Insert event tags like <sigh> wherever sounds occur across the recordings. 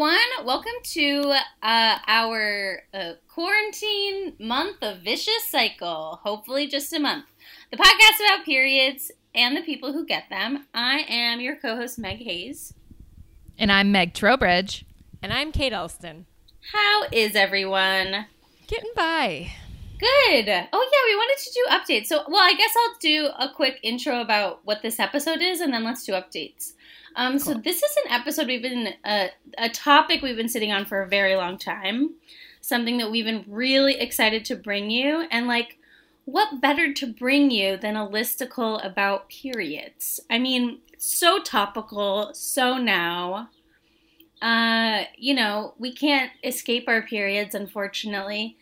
welcome to uh, our uh, quarantine month of vicious cycle. Hopefully, just a month. The podcast about periods and the people who get them. I am your co-host Meg Hayes. And I'm Meg Trowbridge. And I'm Kate Elston. How is everyone? Getting by. Good. Oh yeah, we wanted to do updates. So, well, I guess I'll do a quick intro about what this episode is, and then let's do updates. Um, So this is an episode we've been uh, a topic we've been sitting on for a very long time. Something that we've been really excited to bring you, and like, what better to bring you than a listicle about periods? I mean, so topical, so now. Uh, you know, we can't escape our periods, unfortunately.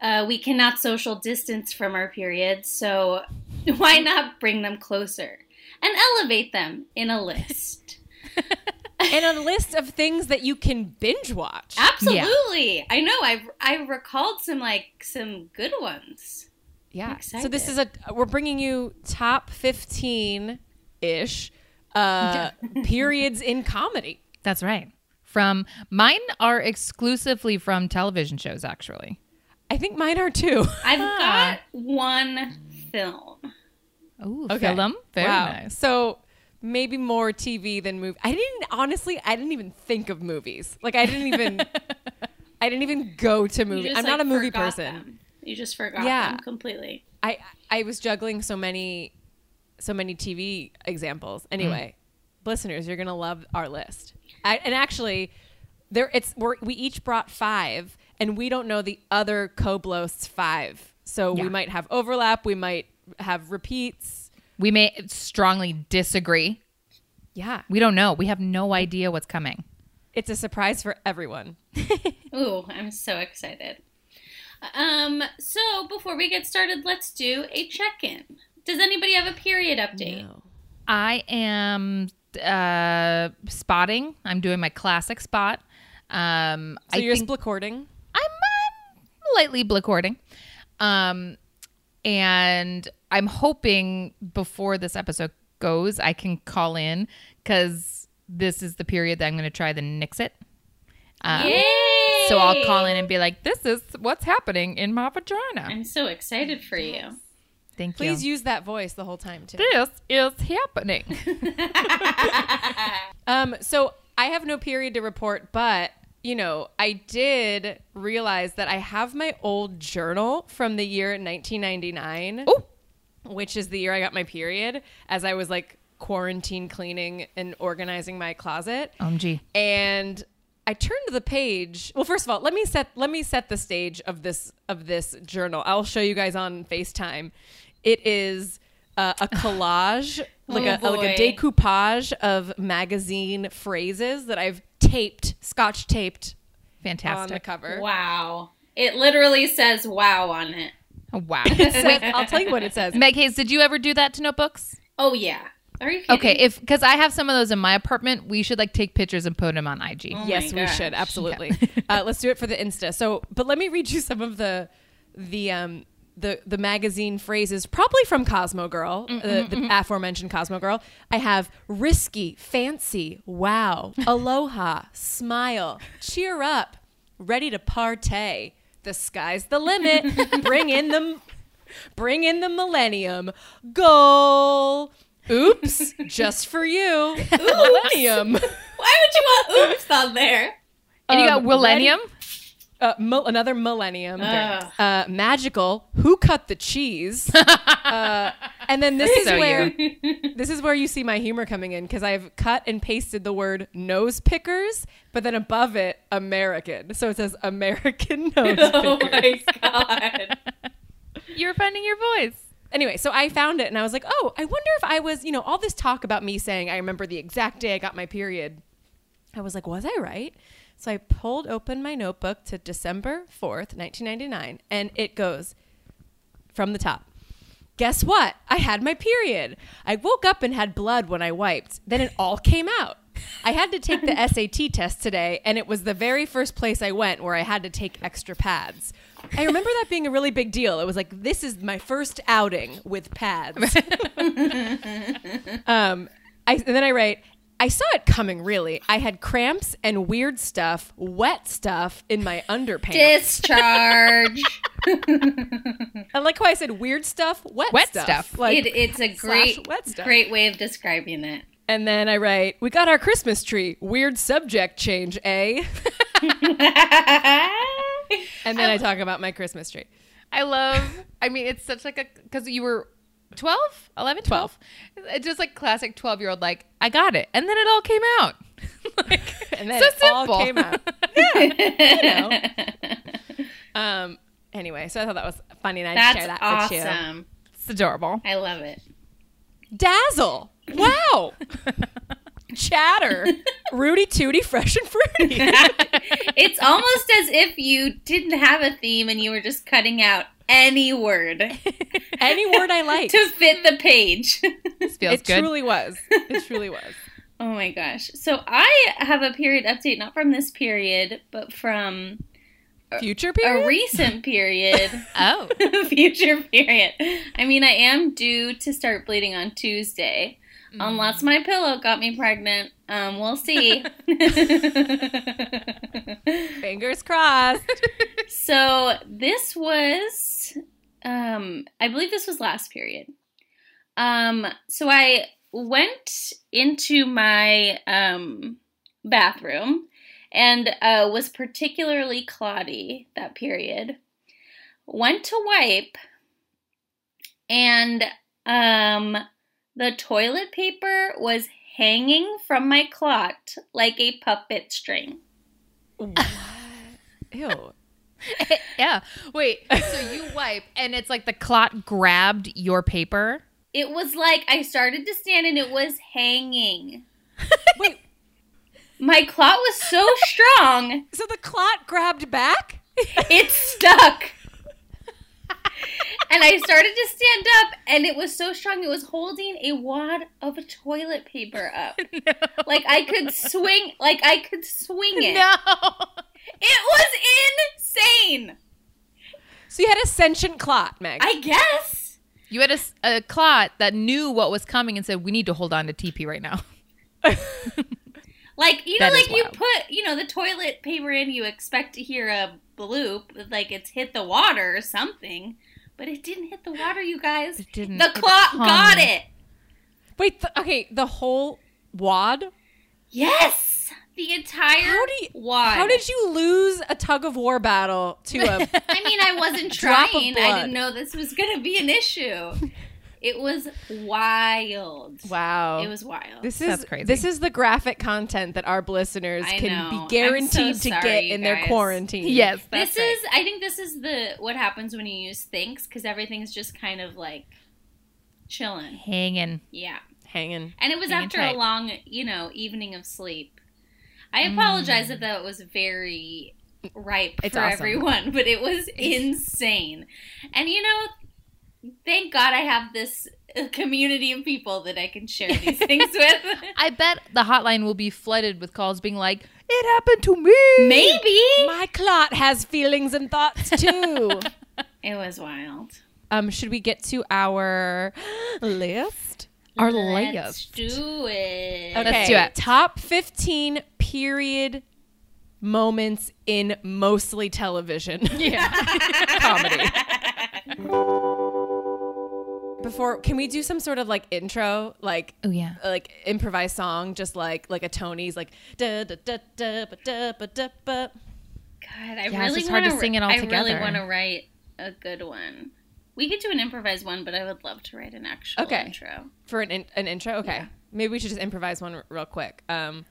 Uh, we cannot social distance from our periods, so <laughs> why not bring them closer and elevate them in a list? <laughs> and a list of things that you can binge watch. Absolutely, I know. I I recalled some like some good ones. Yeah. So this is a we're bringing you top 15 ish uh <laughs> periods in comedy. That's right. From mine are exclusively from television shows, actually. I think mine are too. <laughs> I've got one film. Oh, Okay. film. Very Wow. nice. So maybe more TV than movie. I didn't honestly. I didn't even think of movies. Like I didn't even. <laughs> I didn't even go to movies. I'm not a movie person. them. You just forgot Yeah. them completely. I I was juggling so many so many TV examples. Anyway, mm. listeners, you're gonna love our list. I, and actually, there it's we're, we each brought five, and we don't know the other co-blost's five. So Yeah. we might have overlap. We might have repeats. We may strongly disagree. Yeah, We don't know. We have no idea what's coming. it's a surprise for everyone. <laughs> Ooh, I'm so excited. Um, so before we get started, let's do a check-in. Does anybody have a period update? No. I am uh, spotting. I'm doing my classic spot. Um, So I you're think splitcording. I'm uh, lightly blickording. Um, and I'm hoping before this episode goes, I can call in because this is the period that I'm going to try the Nixit. Um, Yay! So I'll call in and be like, "This is what's happening in my vagina." I'm so excited for you. Thank Please you. Please use that voice the whole time too. This is happening. <laughs> <laughs> Um, so I have no period to report, but you know, I did realize that I have my old journal from the year 1999, oh, which is the year I got my period, as I was like quarantine cleaning and organizing my closet. OMG. And I turned to the page. Well, first of all, let me set let me set the stage of this of this journal. I'll show you guys on FaceTime. It is uh, a <laughs> collage, like Oh, a like a decoupage of magazine phrases that I've taped, scotch taped fantastic on the Fantastic. cover. Wow. It literally says wow on it. Oh, wow. <laughs> Wait, <laughs> I'll tell you what it says. Meg Hayes, did you ever do that to notebooks? Oh yeah. Are you kidding? Okay, if because I have some of those in my apartment, we should like take pictures and put them on IG. Oh yes, we should absolutely. <laughs> uh, let's do it for the Insta. So, but let me read you some of the the um the the magazine phrases, probably from Cosmo Girl, uh, the aforementioned Cosmo Girl. I have risky, fancy, wow, aloha, smile, cheer up, ready to partay. The sky's the limit. Bring in the bring in the millennium. Goal. Oops, just for you. Millennium. Why would you want oops on there? And you got Um, Millennium. Uh, mil- another millennium. Ugh. Uh, magical. Who cut the cheese? <laughs> and then this is So where this is where you see my humor coming in because I've cut and pasted the word nose pickers, but then above it American. So it says American <laughs> nose Pickers. <laughs> Oh my god. <laughs> You're finding your voice. Anyway, so I found it and I was like, oh, I wonder if I was, you know, all this talk about me saying I remember the exact day I got my period. I was like, was I right? So I pulled open my notebook to December 4th, 1999, and it goes from the top. Guess what? I had my period. I woke up and had blood when I wiped. Then it all came out. I had to take the <laughs> SAT test today, and it was the very first place I went where I had to take extra pads. I remember that being a really big deal. It was like, this is my first outing with pads. <laughs> <laughs> um, I, and then I write, I saw it coming. Really, I had cramps and weird stuff, wet stuff in my underpants. Discharge. <laughs> <laughs> I like how I said weird stuff, wet, Wet stuff. stuff. Like, it, it's a great, wet stuff. great way of describing it. and then I write, "We got our Christmas tree. Weird subject change, eh?" <laughs> and then I talk about my Christmas tree. I love. I mean, it's such like a because you were 12, 11, 12. It's just like classic 12 year old. Like I got it, and then it all came out. <laughs> like, <laughs> And then so it all simple. came out. <laughs> Yeah, you know. Um. Anyway, so I thought that was funny, and I That's share that with you. awesome. it's adorable. I love it. Dazzle. Wow. Chatter. Rudy Tooty Fresh and Fruity. it's almost as if you didn't have a theme and you were just cutting out any word <laughs> Any word I like. to fit the page. This feels It good. truly was. It truly was. <laughs> oh my gosh. So I have a period update, not from this period, but from Future period? a recent <laughs> period. oh, future period. I mean, I am due to start bleeding on Tuesday. Unless my pillow got me pregnant. Um, we'll see. Fingers crossed. so this was um I believe this was last period. Um so I went into my um bathroom and uh was particularly cloddy that period. Went to wipe and um the toilet paper was hanging from my clot like a puppet string. Ew. <laughs> yeah. Wait. So you <laughs> wipe, and it's like the clot grabbed your paper. It was like I started to stand and it was hanging. <laughs> Wait. My clot was so strong, So the clot grabbed back? it stuck. And I started to stand up and it was so strong it was holding a wad of toilet paper up. no. Like I could swing like I could swing it. No. It was insane. So you had a sentient clot, Meg. I guess. You had a, a clot that knew what was coming and said, "We need to hold on to TP right now." <laughs> Like you know, That like you put you know the toilet paper in, you expect to hear a bloop, like it's hit the water or something, but it didn't hit the water, you guys. It didn't. The clock got it. Wait, th- okay, the whole wad? Yes, the entire How do you- wad. How did you lose a tug of war battle to a <laughs> I mean, I wasn't <laughs> trying. I didn't know this was going to be an issue. It was wild. Wow. It was wild. This is That's crazy. This is the graphic content that our listeners I can know. be guaranteed so to sorry, get you in their quarantine. Yes, this that's is. I think this is the what happens when you use Thinx because everything's just kind of like chilling. hanging. Yeah. hanging. And it was Hanging after tight. a long, you know, evening of sleep. I Mm. apologize if that was very ripe It's for awesome. everyone, <laughs> but it was insane. And you know, thank God I have this uh, community of people that I can share these <laughs> things with. I bet the hotline will be flooded with calls being like, "It happened to me." Maybe. My clot has feelings and thoughts <laughs> too. It was wild. um, should we get to our <gasps> list? Our Let's list. do it. Okay. Let's do it. Top 15 period moments in mostly television. <laughs> Yeah. <laughs> comedy. Before, can we do some sort of like intro, like Oh yeah. like improvised song, just like like a Tony's like da da da da ba, da ba, da ba. God, I it's really just hard to wanna- sing it all I really want to write a good one. We could do an improvised one, but I would love to write an actual Okay. intro. for an in, an intro. Okay, Yeah. maybe we should just improvise one r- real quick. Um,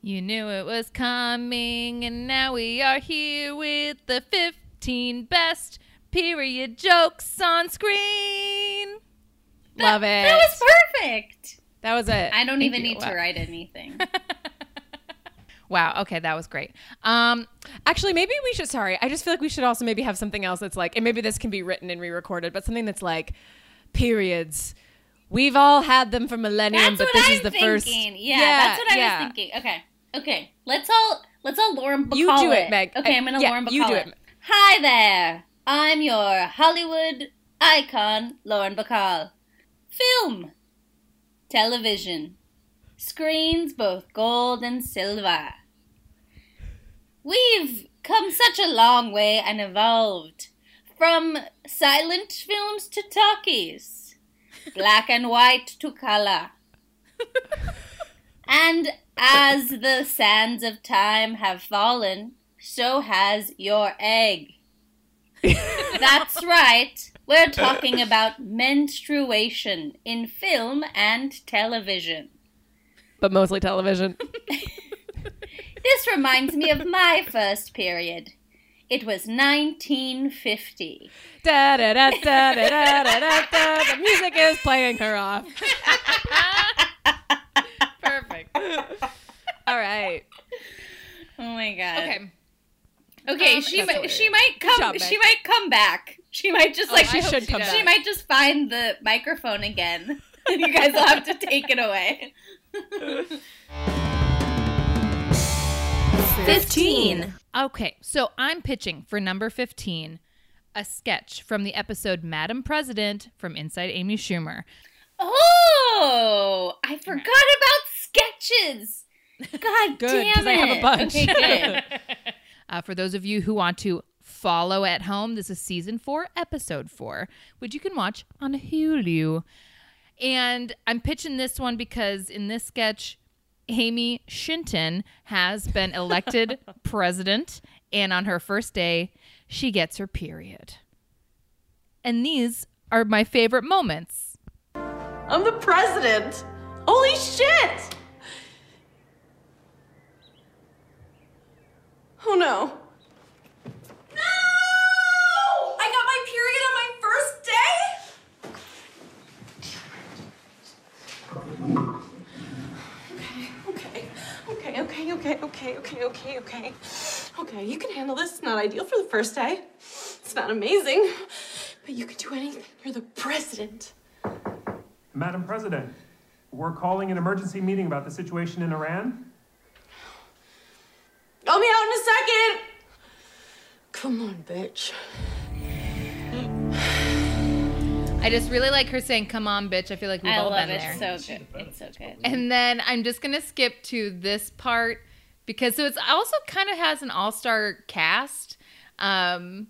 You knew it was coming, and now we are here with the 15 best period jokes on screen. love it. That was perfect. That was it. I don't Thank even you. need to write anything. <laughs> Wow. Okay, that was great. Um, Actually, maybe we should. Sorry, I just feel like we should also maybe have something else that's like, and maybe this can be written and re-recorded, but something that's like periods. We've all had them for millennium, That's but this I'm is the thinking. first. Yeah, that's what I yeah. was thinking. Okay, okay. Let's all let's all Lauren Bacall You do it, Meg. Okay, I'm gonna Yeah, Lauren Bacall you do it. Hi there. I'm your Hollywood icon, Lauren Bacall. Film, television, screens both gold and silver. We've come such a long way and evolved from silent films to talkies, black and white to color. <laughs> and as the sands of time have fallen, so has your egg. <laughs> That's right. We're talking about menstruation in film and television. But mostly television. <laughs> <laughs> this reminds me of my first period. It was 1950. Da da da da da da da da. The music is playing her off. Perfect. <laughs> All right. Oh my god. Okay. Okay, Um, she might she might come job, she might come back. She might just like she should she, come she back. might just find the microphone again. <laughs> you guys will have to take it away. 15. Okay, so I'm pitching for number 15 a sketch from the episode Madam President from Inside Amy Schumer. Oh, I forgot about sketches. God <laughs> Good, damn 'cause I have a bunch. Okay, good. <laughs> <laughs> Uh, for those of you who want to follow at home, this is season four, episode four, which you can watch on Hulu. And I'm pitching this one because in this sketch, Amy Shinton has been elected president, and on her first day, she gets her period. And these are my favorite moments. I'm the president. Holy shit! Oh no. No! I got my period on my first day? Okay, okay, okay, okay, okay, okay, okay, okay. Okay, you can handle this. It's not ideal for the first day. It's not amazing. But you can do anything. You're the president. Madam President, we're calling an emergency meeting about the situation in Iran. I'll be out in a second. Come on, bitch. I just really like her saying, Come on, bitch. I feel like we've I all love been it. there. So good. It's so good. And then I'm just gonna skip to this part because so it's also kind of has an all star cast, um,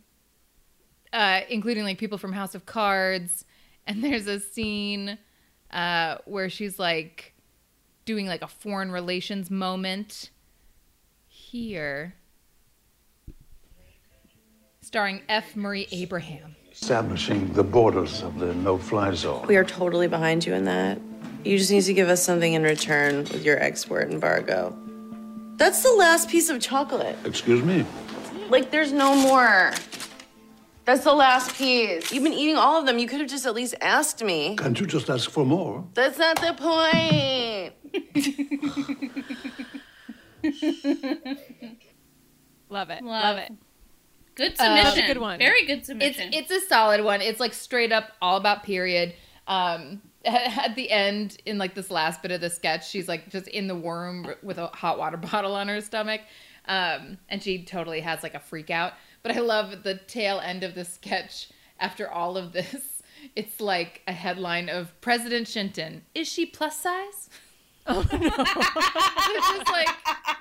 uh, including like people from House of Cards. And there's a scene uh, where she's like doing like a foreign relations moment here, starring F. Murray Abraham. establishing the borders of the no-fly zone. We are totally behind you in that. You just need to give us something in return with your export embargo. That's the last piece of chocolate. Excuse me? Like, there's no more. That's the last piece. You've been eating all of them. You could have just at least asked me. Can't you just ask for more? That's not the point. <laughs> <laughs> Love it. Love Love it. Good Uh, submission. good one. Very good it's submission. it's a solid one. It's like straight up all about period. Um, <laughs> at the end, in like this last bit of the sketch, she's like just in the worm with a hot water <laughs> bottle on her stomach, um, and she totally has like a freak out. But I love the tail end of the sketch. After all of this, it's like a headline of President Shinton. Is she plus size? <laughs> Oh no! it's just like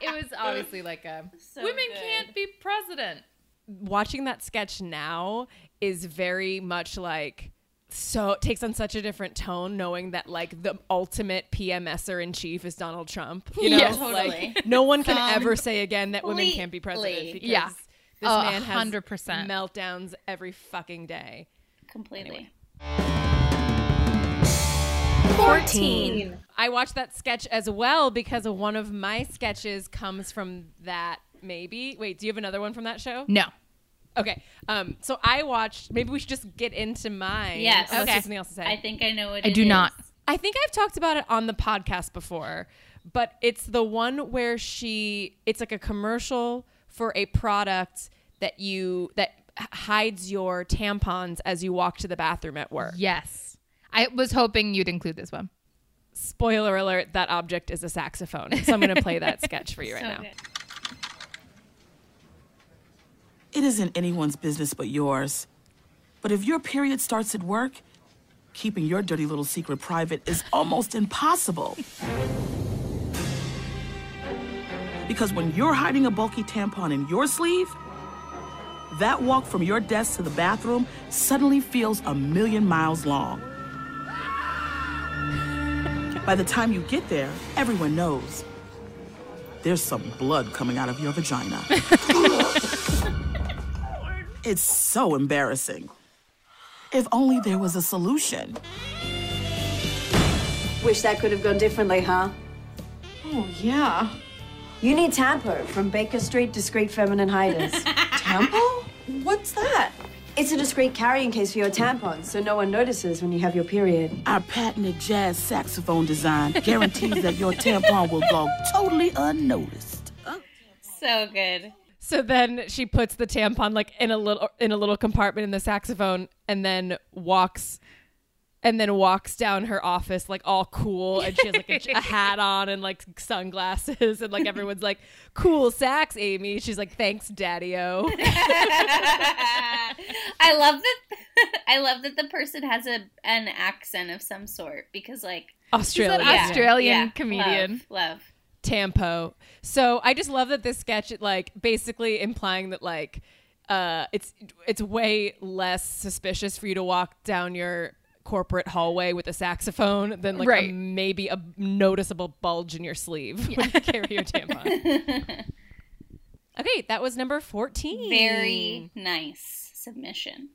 it was obviously like a So women good. can't be president. Watching that sketch now is very much like so it takes on such a different tone knowing that like the ultimate PMSer in chief is Donald Trump. You know, Yes. Totally. like no one can ever say again that women can't be president because Yeah. this Oh, man has 100%. meltdowns every fucking day. Completely. 14. I watched that sketch as well because one of my sketches comes from that. Maybe wait, do you have another one from that show? No. Okay. Um. So I watched. Maybe we should just get into mine. Yes. Unless you Okay. have something else to say. I think I know what it is. I it do not. I think I've talked about it on the podcast before, but it's the one where she it's like a commercial for a product that you that hides your tampons as you walk to the bathroom at work. Yes. I was hoping you'd include this one. Spoiler alert, that object is a saxophone. So I'm going to play that <laughs> sketch for you right So now. good. It isn't anyone's business but yours. But if your period starts at work, keeping your dirty little secret private is almost impossible. Because when you're hiding a bulky tampon in your sleeve, that walk from your desk to the bathroom suddenly feels a million miles long. By the time you get there, everyone knows there's some blood coming out of your vagina. <laughs> it's so embarrassing. If only there was a solution. Wish that could have gone differently, huh? Oh, yeah. You need Tampo from Baker Street Discreet Feminine Hiders. <laughs> Tempo? What's that? It's a discreet carrying case for your tampons, so no one notices when you have your period. Our patented jazz saxophone design guarantees that your tampon will go totally unnoticed. So good. So then she puts the tampon like in a little in a little compartment in the saxophone and then walks and then walks down her office like all cool and she has like a, a hat on and like sunglasses and like everyone's like cool sax Amy she's like thanks daddy-o <laughs> I love that. <laughs> I love that the person has a an accent of some sort because, like, Australia She's an Australian comedian. Love, love. Tampo. So I just love that this sketch, like, basically implying that like, uh, it's it's way less suspicious for you to walk down your corporate hallway with a saxophone than like a- maybe a noticeable bulge in your sleeve <laughs> when you carry your tampon. <laughs> okay, that was number fourteen. Very nice submission.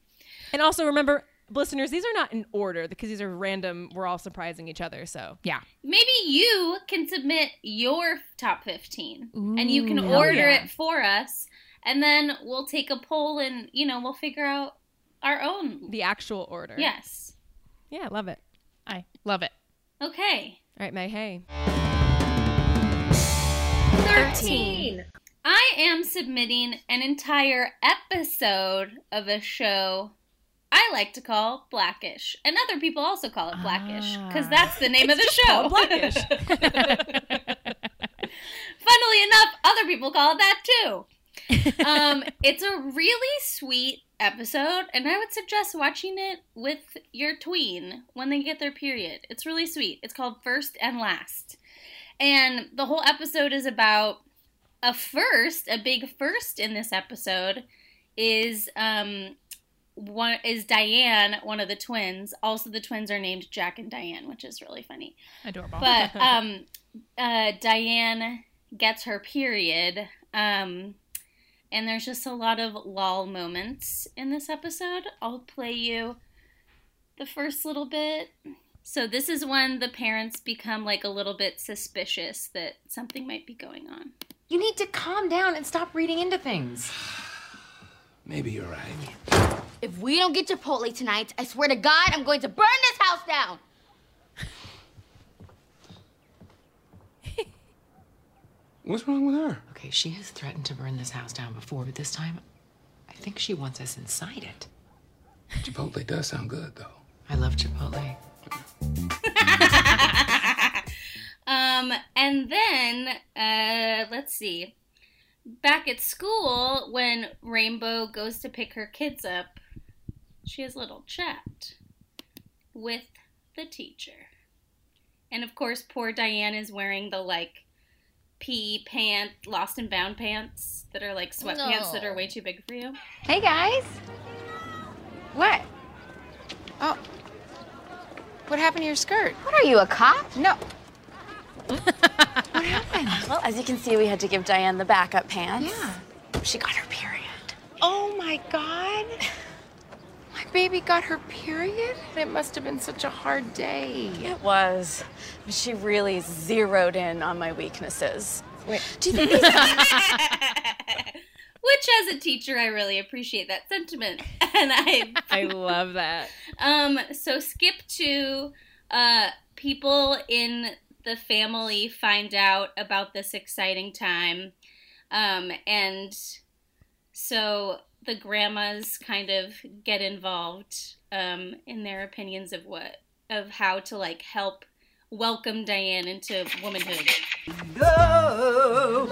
And also remember, listeners, these are not in order because these are random. We're all surprising each other. So Yeah. Maybe you can submit your top 15 and you can order yeah. it for us and then we'll take a poll and, you know, we'll figure out our own. the actual order. yes. Yeah, love it. I love it. Okay. All right, May. Hey. 13. I am submitting an entire episode of a show I like to call Blackish. And other people also call it Blackish because ah. that's the name of the show. Blackish. <laughs> <laughs> Funnily enough, other people call it that too. <laughs> um, it's a really sweet episode, and I would suggest watching it with your tween when they get their period. It's really sweet. It's called First and Last. And the whole episode is about a first, a big first in this episode is um one is Diane, one of the twins. Also the twins are named Jack and Diane, which is really funny. Adorable. But <laughs> um uh Diane gets her period. Um and there's just a lot of lol moments in this episode. I'll play you the first little bit. So this is when the parents become like a little bit suspicious that something might be going on. You need to calm down and stop reading into things. <sighs> Maybe you're right. If we don't get Chipotle tonight, I swear to God, I'm going to burn this house down. What's wrong with her? Okay, she has threatened to burn this house down before, but this time I think she wants us inside it. Chipotle does sound good, though. I love Chipotle. <laughs> Um, and then, uh, let's see. Back at school, when Rainbow goes to pick her kids up, she has a little chat with the teacher. And of course, poor Diane is wearing the like PE pant, lost and bound pants that are like sweatpants that are way too big for you. Hey guys. What? Oh. What happened to your skirt? What are you, a cop? No. <laughs> What happened? Well, as you can see, we had to give Diane the backup pants. Yeah. She got her period. Oh my god. <laughs> My baby got her period? It must have been such a hard day. It was. She really zeroed in on my weaknesses. <laughs> Which, as a teacher, I really appreciate that sentiment, <laughs> and I I love that. Um, so skip to uh, people in the family find out about this exciting time. Um, and so the grandmas kind of get involved um, in their opinions of what of how to like help welcome Diane into womanhood. Mom!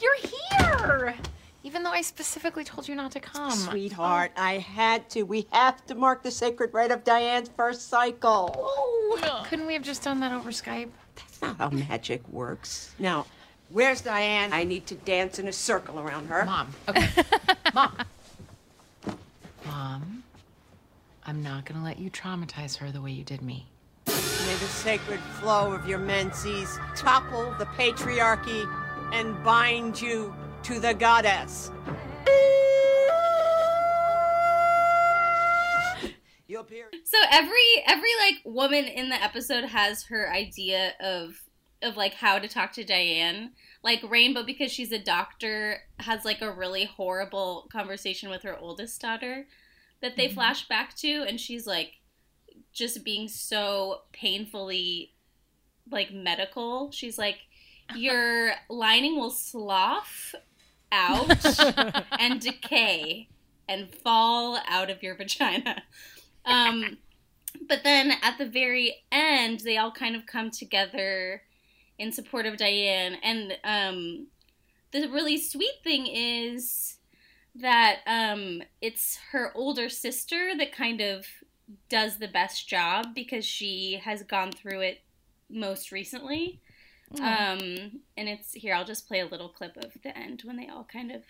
You're here! Even though I specifically told you not to come. Sweetheart, I had to. We have to mark the sacred rite of Diane's first cycle. Oh, couldn't we have just done that over Skype? That's not how magic works. Now, Where's Diane? I need to dance in a circle around her. Mom, okay. <laughs> Mom. Mom, I'm not gonna let you traumatize her the way you did me. May the sacred flow of your menses topple the patriarchy and bind you to the goddess. So every every like woman in the episode has her idea of of like how to talk to Diane. Like Rainbow because she's a doctor has like a really horrible conversation with her oldest daughter that they flash back to and she's like just being so painfully like medical. She's like your lining will slough out <laughs> and decay and fall out of your vagina. Um, but then at the very end, they all kind of come together in support of Diane. And um, the really sweet thing is that um, it's her older sister that kind of does the best job because she has gone through it most recently. Mm. Um, and it's here, I'll just play a little clip of the end when they all kind of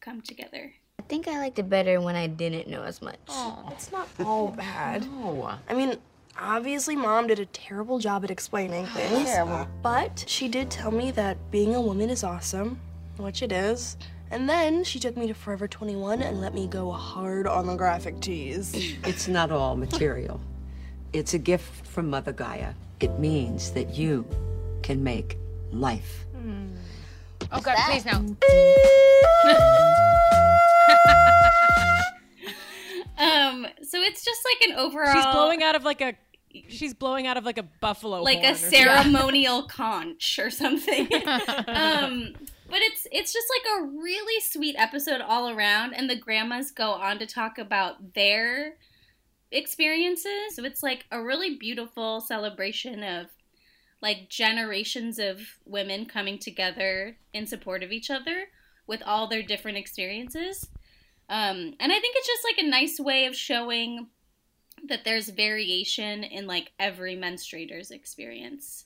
come together. I think I liked it better when I didn't know as much. Oh, it's not all bad. No. I mean, obviously, mom did a terrible job at explaining things. Terrible. But she did tell me that being a woman is awesome, which it is. And then she took me to Forever 21 and let me go hard on the graphic tees. It's not all material. It's a gift from Mother Gaia. It means that you can make life. Oh God, please no. <laughs> <laughs> Um, so it's just like an overall. She's blowing out of like a. She's blowing out of like a buffalo. like a ceremonial <laughs> conch or something. <laughs> um, but it's it's just like a really sweet episode all around, and the grandmas go on to talk about their experiences. So it's like a really beautiful celebration of like generations of women coming together in support of each other with all their different experiences. Um, and I think it's just like a nice way of showing that there's variation in like every menstruator's experience.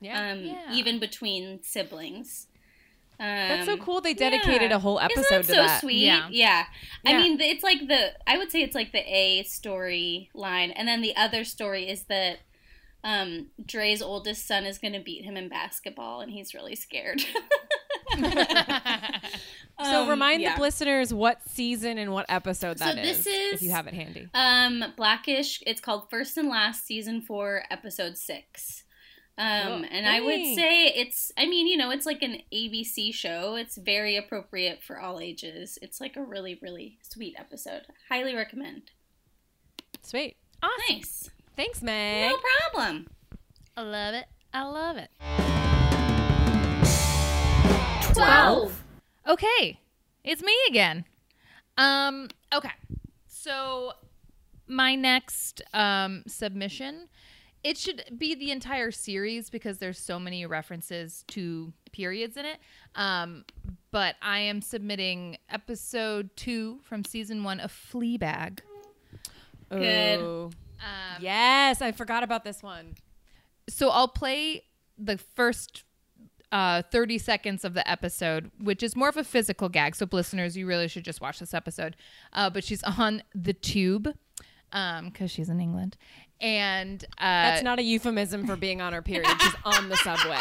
Yeah. Um, Yeah. even between siblings. Um, That's so cool. They dedicated a whole Isn't episode that to so that. sweet. Yeah. Yeah. I mean, it's like the I would say it's like the A story line, and then the other story is that um, Dre's oldest son is going to beat him in basketball, and he's really scared. <laughs> <laughs> <laughs> So Um, remind yeah. the listeners what season and what episode So that this is, is if you have it handy. Um, Blackish. It's called First and Last, season four, episode six. Um, Cool. and I would say it's. I mean, you know, it's like an ABC show. It's very appropriate for all ages. It's like a really, really sweet episode. Highly recommend. Sweet. Awesome. Nice. Thanks, Meg. No problem. I love it. I love it. Twelve. Okay, it's me again. Um, okay, so my next um, submission, it should be the entire series because there's so many references to periods in it. Um, but I am submitting episode two from season one of Fleabag. Good. Ooh. yes, I forgot about this one. So I'll play the first uh, 30 seconds of the episode, which is more of a physical gag. So, listeners, you really should just watch this episode. Uh, but she's on the tube because she's in England. And uh, That's not a euphemism for being on her period. She's <laughs> on the subway.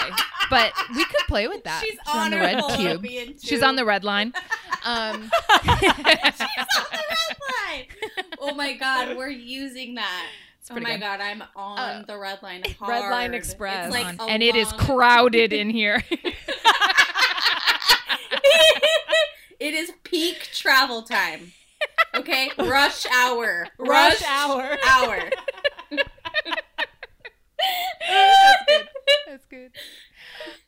but we could play with that. She's on on the red tube. Fallopian She's on the red line. <laughs> Um, she's on the <laughs> red line. Oh my god, we're using that. Oh pretty my good. god, I'm on the red line hard. <laughs> Red Line Express. It's like and it is crowded in <laughs> here. it is peak travel time. Okay, rush hour. <laughs> Rush hour. Hour. That's good. That's good.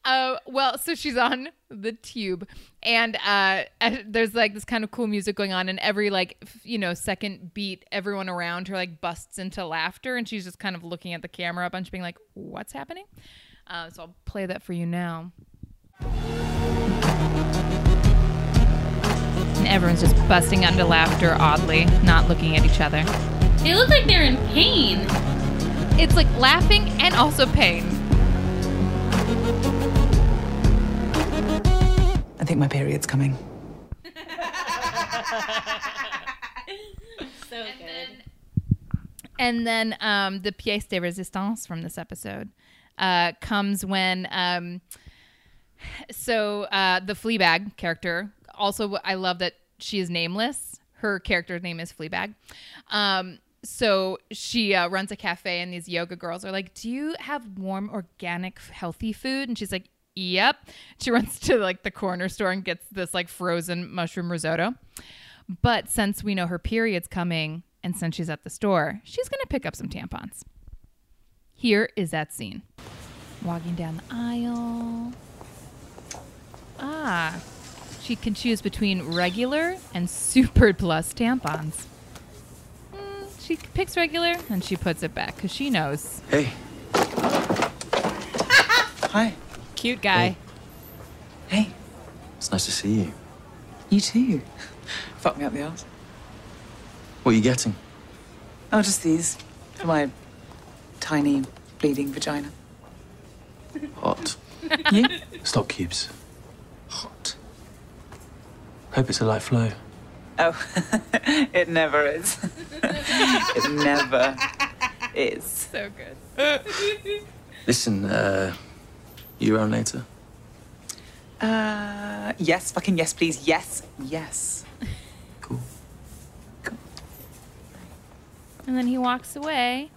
Uh, well, so she's on the tube, and uh, there's like this kind of cool music going on, and every like f- you know second beat, everyone around her like busts into laughter, and she's just kind of looking at the camera a bunch, being like, "What's happening?" Uh, so I'll play that for you now. And everyone's just busting into laughter, oddly, not looking at each other. They look like they're in pain. It's like laughing and also pain. Think my period's coming. <laughs> so good. And then um, the pièce de résistance from this episode uh, comes when. Um, so uh, the Fleabag character. Also, I love that she is nameless. Her character's name is Fleabag. Um, so she uh, runs a cafe, and these yoga girls are like, "Do you have warm, organic, healthy food?" And she's like, "Yep." She <laughs> runs to like the corner store and gets this like frozen mushroom risotto. But since we know her period's coming, and since she's at the store, she's gonna pick up some tampons. Here is that scene. Walking down the aisle. Ah, she can choose between regular and <laughs> super plus tampons. Mm, she picks regular and she puts it back because she knows. Hey. <laughs> Hi. Cute guy. Hey. It's nice to see you. You too. <laughs> Fuck me up the arse. What are you getting? Oh, just these for my tiny bleeding vagina. Hot. <laughs> You? Stock cubes. Hot. Hope it's a light flow. Oh, <laughs> it never is. it never is. So good. Listen, uh, you around later? Uh, yes, fucking yes, please. Yes, yes. Cool. cool. And then he walks away.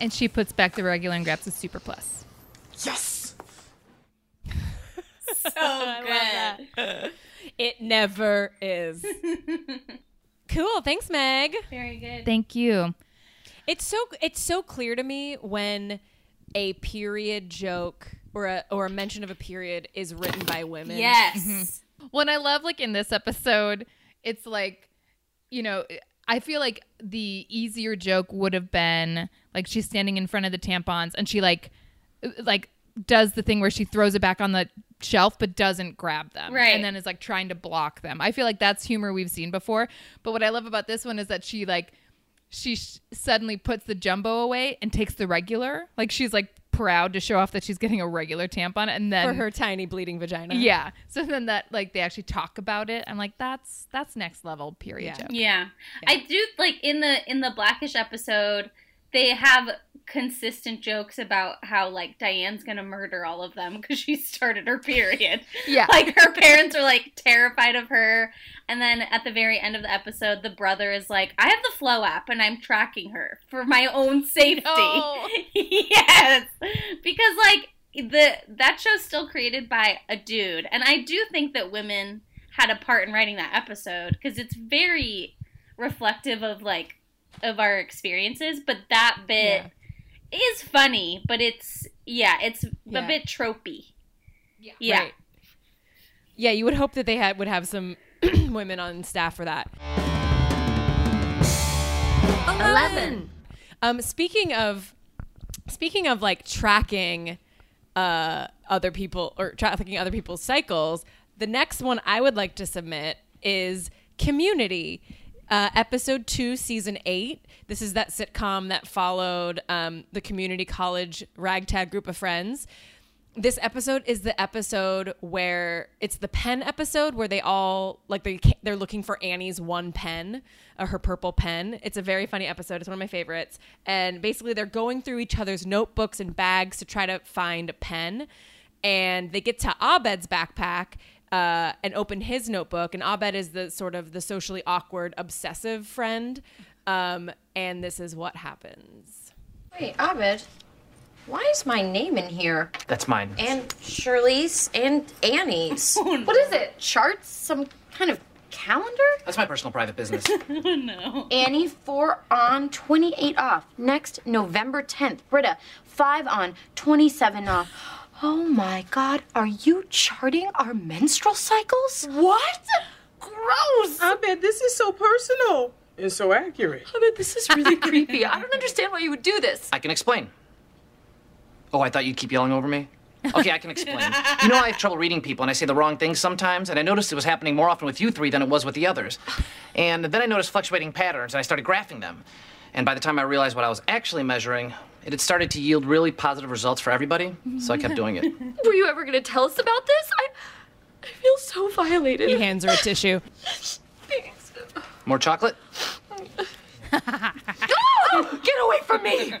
And she puts back the regular and grabs the super plus. Yes. <laughs> So <laughs> good. It never is. <laughs> cool. Thanks, Meg. Very good. Thank you. It's so it's so clear to me when a period joke or a or a mention of a period is written by women. Yes. <laughs> When I love like in this episode, it's like, you know, I feel like the easier joke would have been like she's standing in front of the tampons and she like like does the thing where she throws it back on the shelf but doesn't grab them Right. and then is like trying to block them. I feel like that's humor we've seen before, but what I love about this one is that she like she sh- suddenly puts the jumbo away and takes the regular. Like she's like proud to show off that she's getting a regular tampon and then For her tiny bleeding vagina. yeah. So then that like they actually talk about it. I'm like, that's that's next level period joke. Yeah. I do like in the in the Blackish episode, they have consistent jokes about how like Diane's gonna murder all of them <laughs> because she started her period. Yeah. <laughs> like her parents are like terrified of her, and then at the very end of the episode, the brother is like, "I have the Flow app and I'm tracking her for my own safety." No. <laughs> yes, because like the that show's still created by a dude, and I do think that women had a part in writing that episode because it's very reflective of like of our experiences. But that bit is funny, but it's yeah, it's Yeah. a bit tropey. Yeah. Right. Yeah, you would hope that they had would have some <clears throat> women on staff for that. Eleven. Um, speaking of speaking of like tracking uh, other people or tracking other people's cycles, the next one I would like to submit is Community, uh, episode two, season eight. This is that sitcom that followed um, the community college ragtag group of friends. This episode is the episode where it's the pen episode where they all like they they're looking for Annie's one pen, uh, her purple pen. It's a very funny episode. It's one of my favorites. And basically, they're going through each other's notebooks and bags to try to find a pen. And they get to Abed's backpack uh, and open his notebook. And Abed is the sort of the socially awkward, obsessive friend. Um, and this is what happens. Wait, Abed, why is my name in here? That's mine. And Shirley's and Annie's. <laughs> What is it? Charts? Some kind of calendar? That's my personal private business. <laughs> no. Annie, four on, 28 off. Next, November 10th. Britta, five on, 27 off. Oh my god, are you charting our menstrual cycles? What? Gross! I bet this is so personal and so accurate. I bet this is really creepy. I don't understand why you would do this. I can explain. Oh, I thought you'd keep yelling over me? Okay, I can explain. you know, I have trouble reading people and I say the wrong things sometimes, and I noticed it was happening more often with you three than it was with the others. And then I noticed fluctuating patterns and I started graphing them. And by the time I realized what I was actually measuring, it had started to yield really positive results for everybody, so I kept doing it. <laughs> Were you ever going to tell us about this? I, I feel so violated. He hands her a tissue. Thanks. More chocolate? <laughs> Get away from me!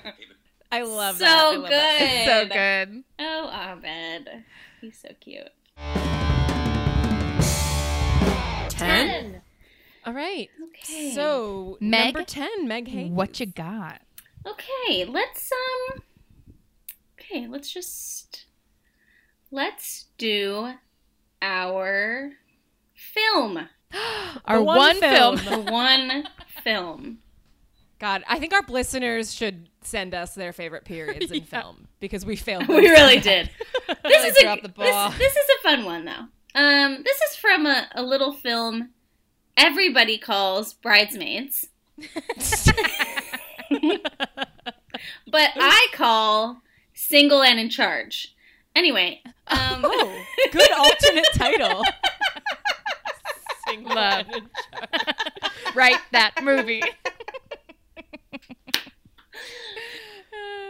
I love so that. I love good. that. It's so good. Oh, Abed. He's so cute. Ten. All right. Okay. So Meg? number ten, Meg Hayes. What you got? Okay, let's um Okay, let's just let's do our film. <gasps> Our one one, film. The one <laughs> film. God, I think our listeners should send us their favorite periods in <laughs> film because we failed. <laughs> We really that. did. This is a, the ball. This, this is a fun one though. Um, this is from a, a little film everybody calls Bridesmaids. <laughs> but I call Single and in Charge. Anyway, um, <laughs> Oh, good alternate title. Single Love. And in charge. Write that movie.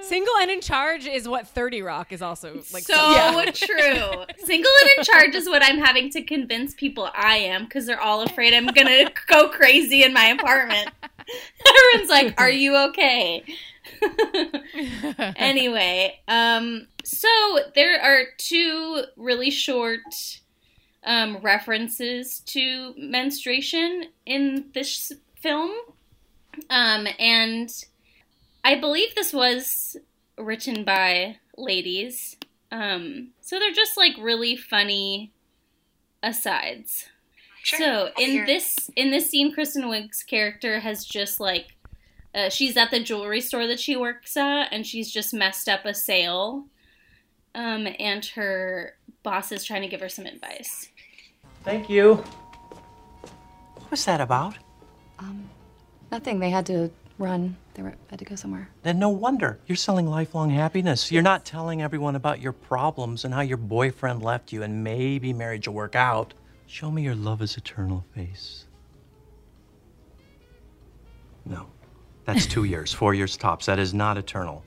Single and in charge is what Thirty Rock is also like. so Yeah. true. Single and in charge is what I'm having to convince people I am because they're all afraid I'm gonna go crazy in my apartment. <laughs> Everyone's like, "Are <laughs> you okay?" <laughs> anyway, um, so there are two really short um, references to menstruation in this film, um, and I believe this was written by ladies. Um, so they're just like really funny asides. So in this in this scene, Kristen Wiig's character has just like uh, she's at the jewelry store that she works at, and she's just messed up a sale. Um, and her boss is trying to give her some advice. Thank you. What was that about? Nothing. They had to run. They were had to go somewhere. Then no wonder. You're selling lifelong happiness. You're not telling everyone about your problems and how your boyfriend left you and maybe marriage will work out. Show me your love is eternal face. No. That's two years, four years tops. That is not eternal.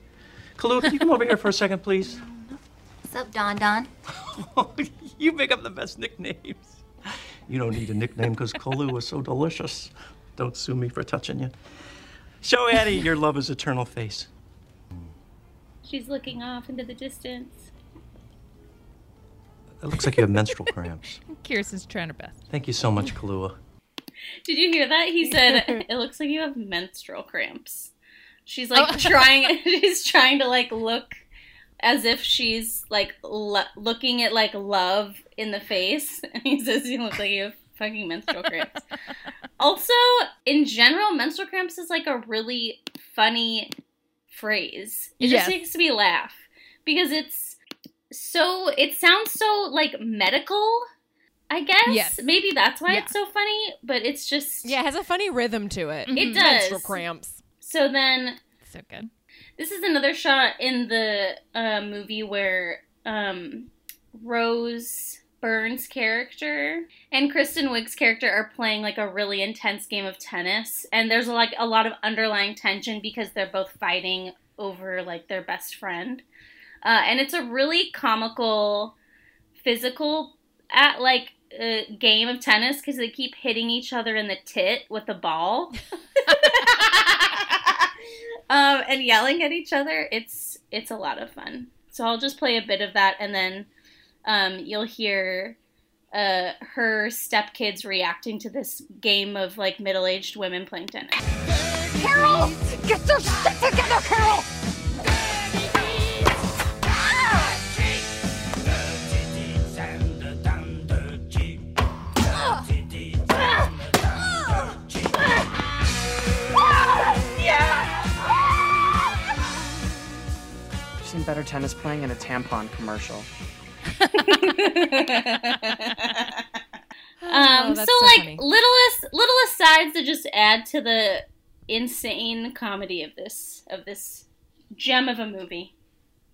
Kalu, can you come over here for a second, please? What's up, Don Don? <laughs> you make up the best nicknames. You don't need a nickname because Kalu was so delicious. Don't sue me for touching you. Show Eddie your love is eternal face. She's looking off into the distance. It looks like you have menstrual cramps. <laughs> Kristen's trying her best. Thank you so much, Kalua. Did you hear that? He said, <laughs> "It looks like you have menstrual cramps." She's like oh. trying. <laughs> She's trying to like look as if she's like lo- looking at like love in the face, and he says, "You look like you have fucking menstrual cramps." also, in general, menstrual cramps is like a really funny phrase. It Yes. just makes me laugh because it's so. It sounds so like medical. I guess Yes. maybe that's why Yeah. it's so funny, but it's just Yeah, it has a funny rhythm to it. It Menstrual does. cramps. So then, so good. This is another shot in the uh, movie where um, Rose Byrne's character and Kristen Wiig's character are playing like a really intense game of tennis, and there's like a lot of underlying tension because they're both fighting over like their best friend, uh, and it's a really comical, physical at like. Uh, game of tennis because they keep hitting each other in the tit with the ball <laughs> <laughs> um, and yelling at each other. It's it's a lot of fun. So I'll just play a bit of that, and then um, you'll hear uh, her stepkids reacting to this game of like middle aged women playing tennis. Carol, get your shit together, Carol. I've better tennis playing in a tampon commercial. <laughs> Um, Oh, so, so like funny. little little asides to just add to the insane comedy of this of this gem of a movie.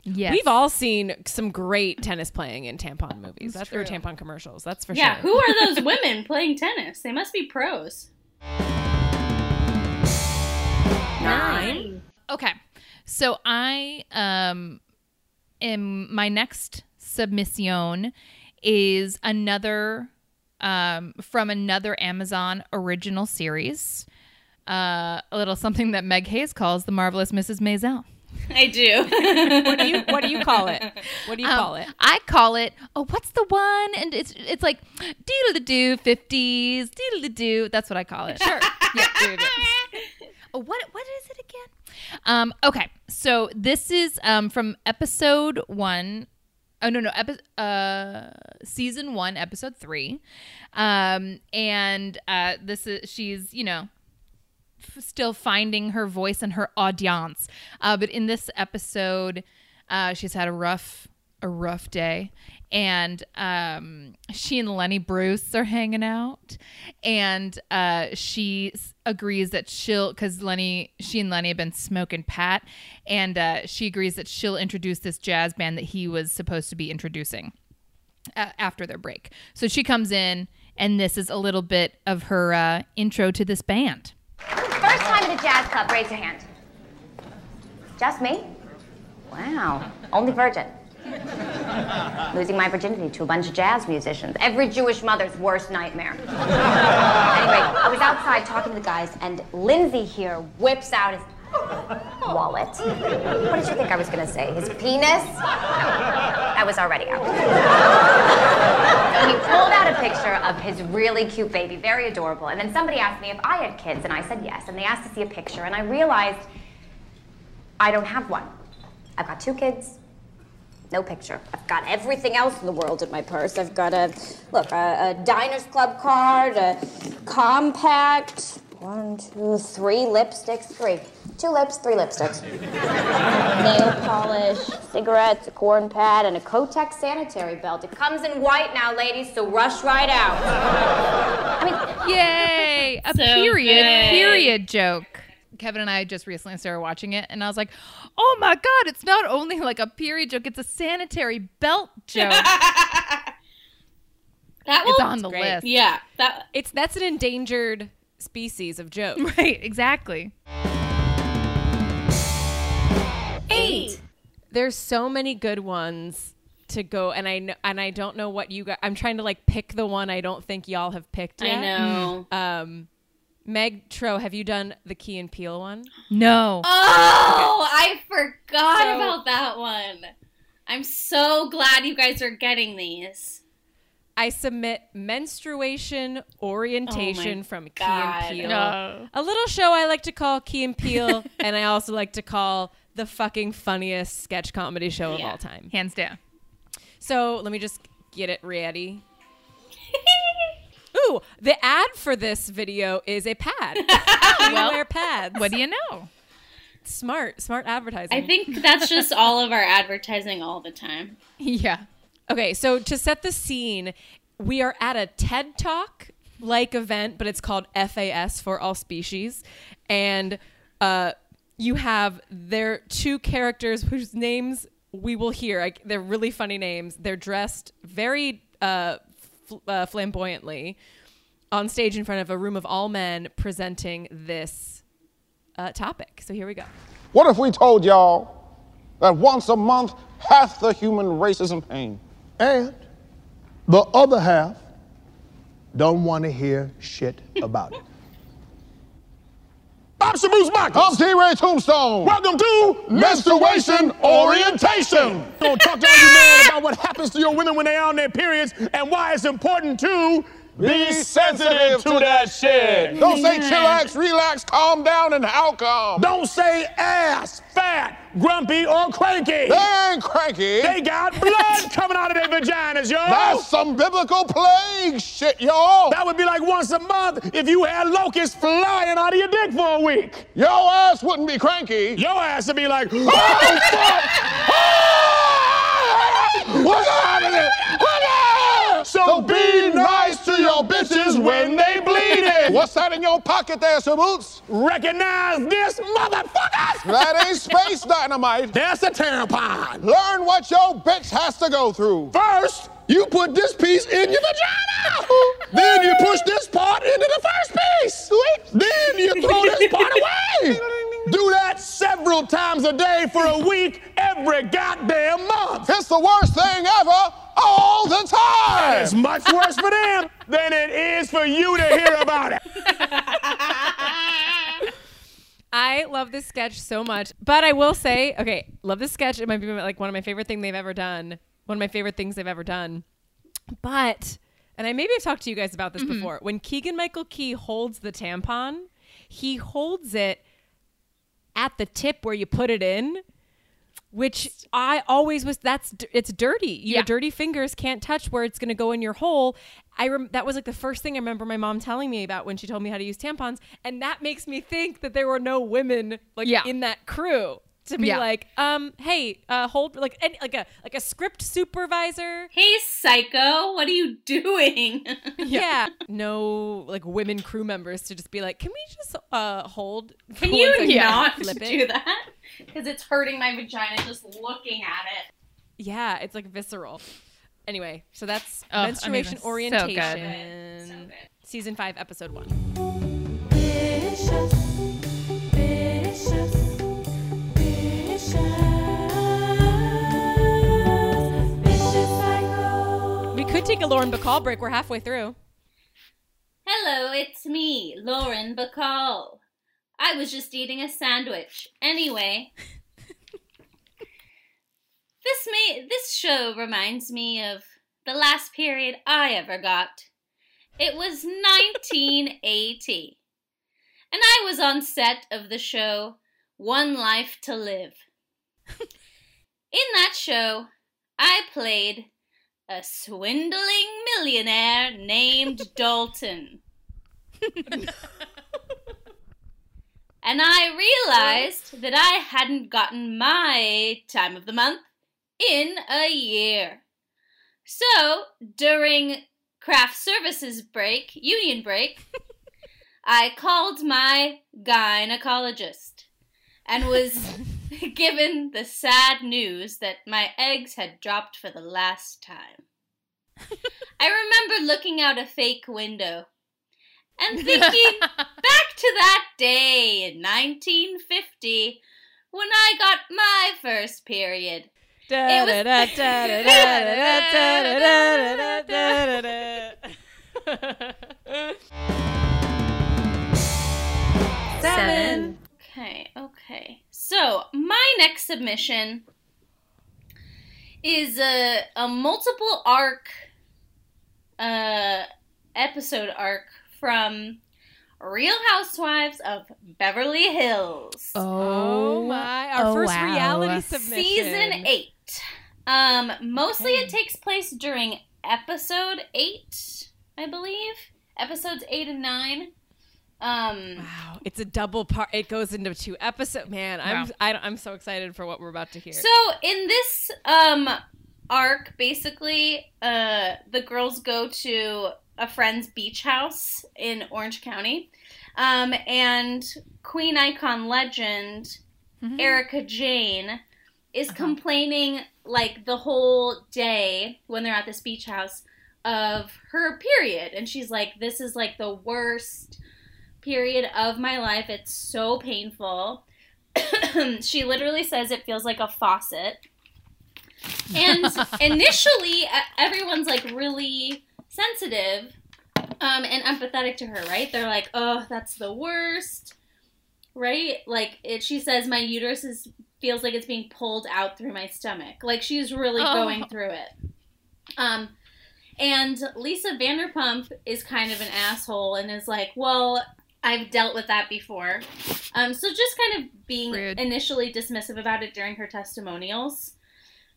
Yes. We've all seen some great tennis playing in tampon movies. That's or true. tampon commercials. That's for yeah, sure. Yeah, who are those <laughs> women playing tennis? They must be pros. Nine. Okay. So I um am my next submission is another um, from another Amazon original series. Uh, a little something that Meg Hayes calls the marvelous Mrs. Maisel. <laughs> I do. <laughs> what do you What do you call it? What do you Um, call it? I call it. Oh, what's the one? And it's it's like doodle doo fifties doodle doo. That's what I call it. Sure. yeah. doodle-doo. <laughs> Oh, what what is it again? Um. Okay. So this is um from episode one. Oh no no epi- uh season one episode three, um and uh this is she's you know f- still finding her voice and her audience. Uh, but in this episode, uh, she's had a rough a rough day, and um, she and Lenny Bruce are hanging out, and uh, she s- agrees that she'll because Lenny she and Lenny have been smoking pat, and uh, she agrees that she'll introduce this jazz band that he was supposed to be introducing uh, after their break. So she comes in, and this is a little bit of her uh, intro to this band. First time at a jazz club, raise your hand. Just me? Wow. Only virgin. <laughs> Losing my virginity to a bunch of jazz musicians. Every Jewish mother's worst nightmare. <laughs> anyway, I was outside talking to the guys, and Lindsay here whips out his wallet. What did you think I was gonna say? His penis? No, I was already out. So he pulled out a picture of his really cute baby, very adorable. And then somebody asked me if I had kids, and I said yes. And they asked to see a picture, and I realized I don't have one. I've got two kids, no picture. I've got everything else in the world in my purse. I've got a look, a, a Diners Club card, a compact, one, two, three lipsticks, three, two lips, three lipsticks, <laughs> nail polish, cigarettes, a corn pad, and a Kotex sanitary belt. It comes in white now, ladies, so rush right out. <laughs> I mean, Yay! A So period, good. period joke. Kevin and I just recently started watching it, and I was like, "Oh my god! It's not only like a period joke; it's a sanitary belt joke." <laughs> That it's on the Great. list. Yeah, that It's that's an endangered species of joke. <laughs> Right? Exactly. Eight. There's so many good ones to go, and I know, and I don't know what you got. I'm trying to like pick the one I don't think y'all have picked I know. Um, Meg Tro, have you done the Key and Peele one? No. Oh, I forgot So- about that one. I'm so glad you guys are getting these. I submit menstruation orientation Oh my from Key God. and Peele. No. A little show I like to call Key and Peele, <laughs> and I also like to call the fucking funniest sketch comedy show of all time. Hands down. So let me just get it ready. <laughs> Ooh, the ad for this video is a pad. <laughs> we Well, wear pads. What do you know? Smart, smart advertising. I think that's just <laughs> all of our advertising all the time. Yeah. Okay, so to set the scene, we are at a TED Talk like event, but it's called FAS for all species. And uh, you have their two characters whose names we will hear. I, they're really funny names. They're dressed very uh, fl- uh, flamboyantly on stage in front of a room of all men presenting this uh, topic. So here we go. What if we told y'all that once a month half the human race is in pain? And the other half don't want to hear shit about it. I'm Shaboose Michaels. I'm T. Ray Tombstone. Welcome to Menstruation Orientation. Gonna talk to all you men about what happens to your women when they are on their periods and why it's important to Be sensitive to that shit. Don't say chillax, relax, calm down, and how come? Don't say ass, fat, grumpy, or cranky. They ain't cranky. They got blood <laughs> coming out of their vaginas, y'all. That's some biblical plague shit, y'all. That would be like once a month if you had locusts flying out of your dick for a week. Your ass wouldn't be cranky. Your ass would be like, oh, fuck! What's happening? So be nice to your bitches when they bleeding. What's that in your pocket there, Boots? Recognize this, motherfuckers! That ain't space dynamite. That's a tampon. Learn what your bitch has to go through. First, you put this piece in your vagina. then you push this part into the first piece. Then you throw this part <laughs> away. Do that several times a day for a week, every goddamn month. It's the worst thing ever all the time. It's much worse for them than it is for you to hear about it. I love this sketch so much, but I will say, okay, love this sketch. It might be like one of my favorite things they've ever done. One of my favorite things they've ever done. But, and I maybe I've talked to you guys about this Mm-hmm. before. When Keegan Michael Key holds the tampon, he holds it at the tip where you put it in, which I always was. That's it's dirty. Your Yeah. dirty fingers can't touch where it's going to go in your hole. I rem- that was like the first thing I remember my mom telling me about when she told me how to use tampons, and that makes me think that there were no women like Yeah. in that crew to be Yeah. like, um, hey, uh, hold like any, like a like a script supervisor. Hey, psycho, what are you doing? <laughs> <laughs> Yeah. no like women crew members to just be like, can we just uh hold? Can you second and not <laughs> flip it?" do that? Because it's hurting my vagina just looking at it. Yeah, it's like visceral. Anyway, so that's Oh, menstruation amazing. So orientation. good. Season five, episode one. We could take a Lauren Bacall break. We're halfway through. Hello, it's me, Lauren Bacall. I was just eating a sandwich. Anyway, <laughs> this may this show reminds me of the last period I ever got. It was 1980. And I was on set of the show One Life to Live. <laughs> In that show, I played a swindling millionaire named <laughs> Dalton. <laughs> and I realized that I hadn't gotten my time of the month in a year. So, during craft services break, union break, <laughs> I called my gynecologist and was given the sad news that my eggs had dropped for the last time. I remember looking out a fake window and thinking back to that day in 1950 when I got my first period. It Seven. Okay, okay. So, my next submission is a, a multiple arc uh, episode arc from Real Housewives of Beverly Hills. Oh my! Our Oh, first wow. reality submission. Season 8. Um mostly it takes place during episode 8, I believe. Episodes 8 and 9. Um Wow, it's a double part. It goes into two episodes. Man, I'm Wow. I, I'm so excited for what we're about to hear. So in this um arc, basically, uh the girls go to a friend's beach house in Orange County. Um and Queen Icon legend Erika Jayne is complaining like the whole day when they're at this beach house of her period and she's like this is like the worst period of my life it's so painful. <coughs> She literally says it feels like a faucet. And <laughs> initially everyone's like really sensitive um, and empathetic to her right? They're like oh that's the worst right? Like it she says my uterus is feels like it's being pulled out through my stomach. Like she's really Oh. going through it. Um and lisa vanderpump is kind of an asshole and is like well i've dealt with that before. Um so just kind of being Rude. initially dismissive about it during her testimonials.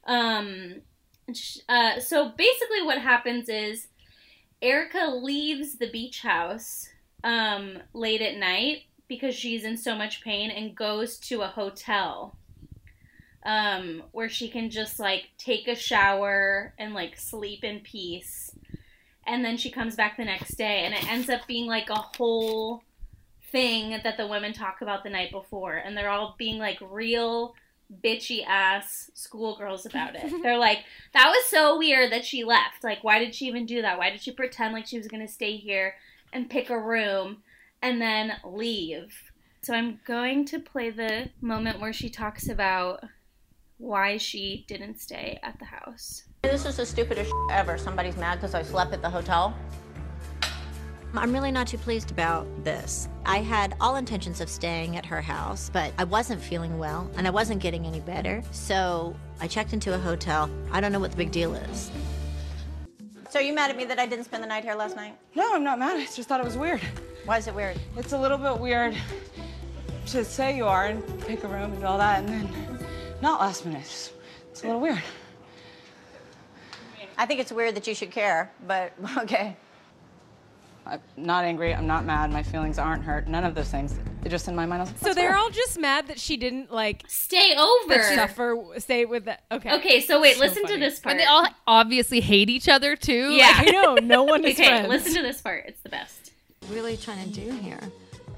Um uh so basically what happens is erika leaves the beach house um late at night because she's in so much pain and goes to a hotel um where she can just like take a shower and like sleep in peace. And then she comes back the next day and it ends up being like a whole thing that the women talk about the night before and they're all being like real bitchy ass schoolgirls about it <laughs> they're like that was so weird that she left like why did she even do that why did she pretend like she was going to stay here and pick a room and then leave so i'm going to play the moment where she talks about why she didn't stay at the house. This is the stupidest ever. Somebody's mad because I slept at the hotel. I'm really not too pleased about this. I had all intentions of staying at her house, but I wasn't feeling well and I wasn't getting any better. So I checked into a hotel. I don't know what the big deal is. So are you mad at me that I didn't spend the night here last night? No, I'm not mad. I just thought it was weird. Why is it weird? It's a little bit weird to say you are and pick a room and all that, and then not last minute. It's, it's a little weird. I think it's weird that you should care, but <laughs> okay. I'm not angry. I'm not mad. My feelings aren't hurt. None of those things. It just in my mind. I was like, So they're weird." all just mad that she didn't like stay over. Suffer, stay with that. Okay. Okay, so wait, So listen to this part. And they all obviously hate each other too. Yeah. Like- I know. No one is <laughs> okay, friends. listen to this part. It's the best. Really trying to do here?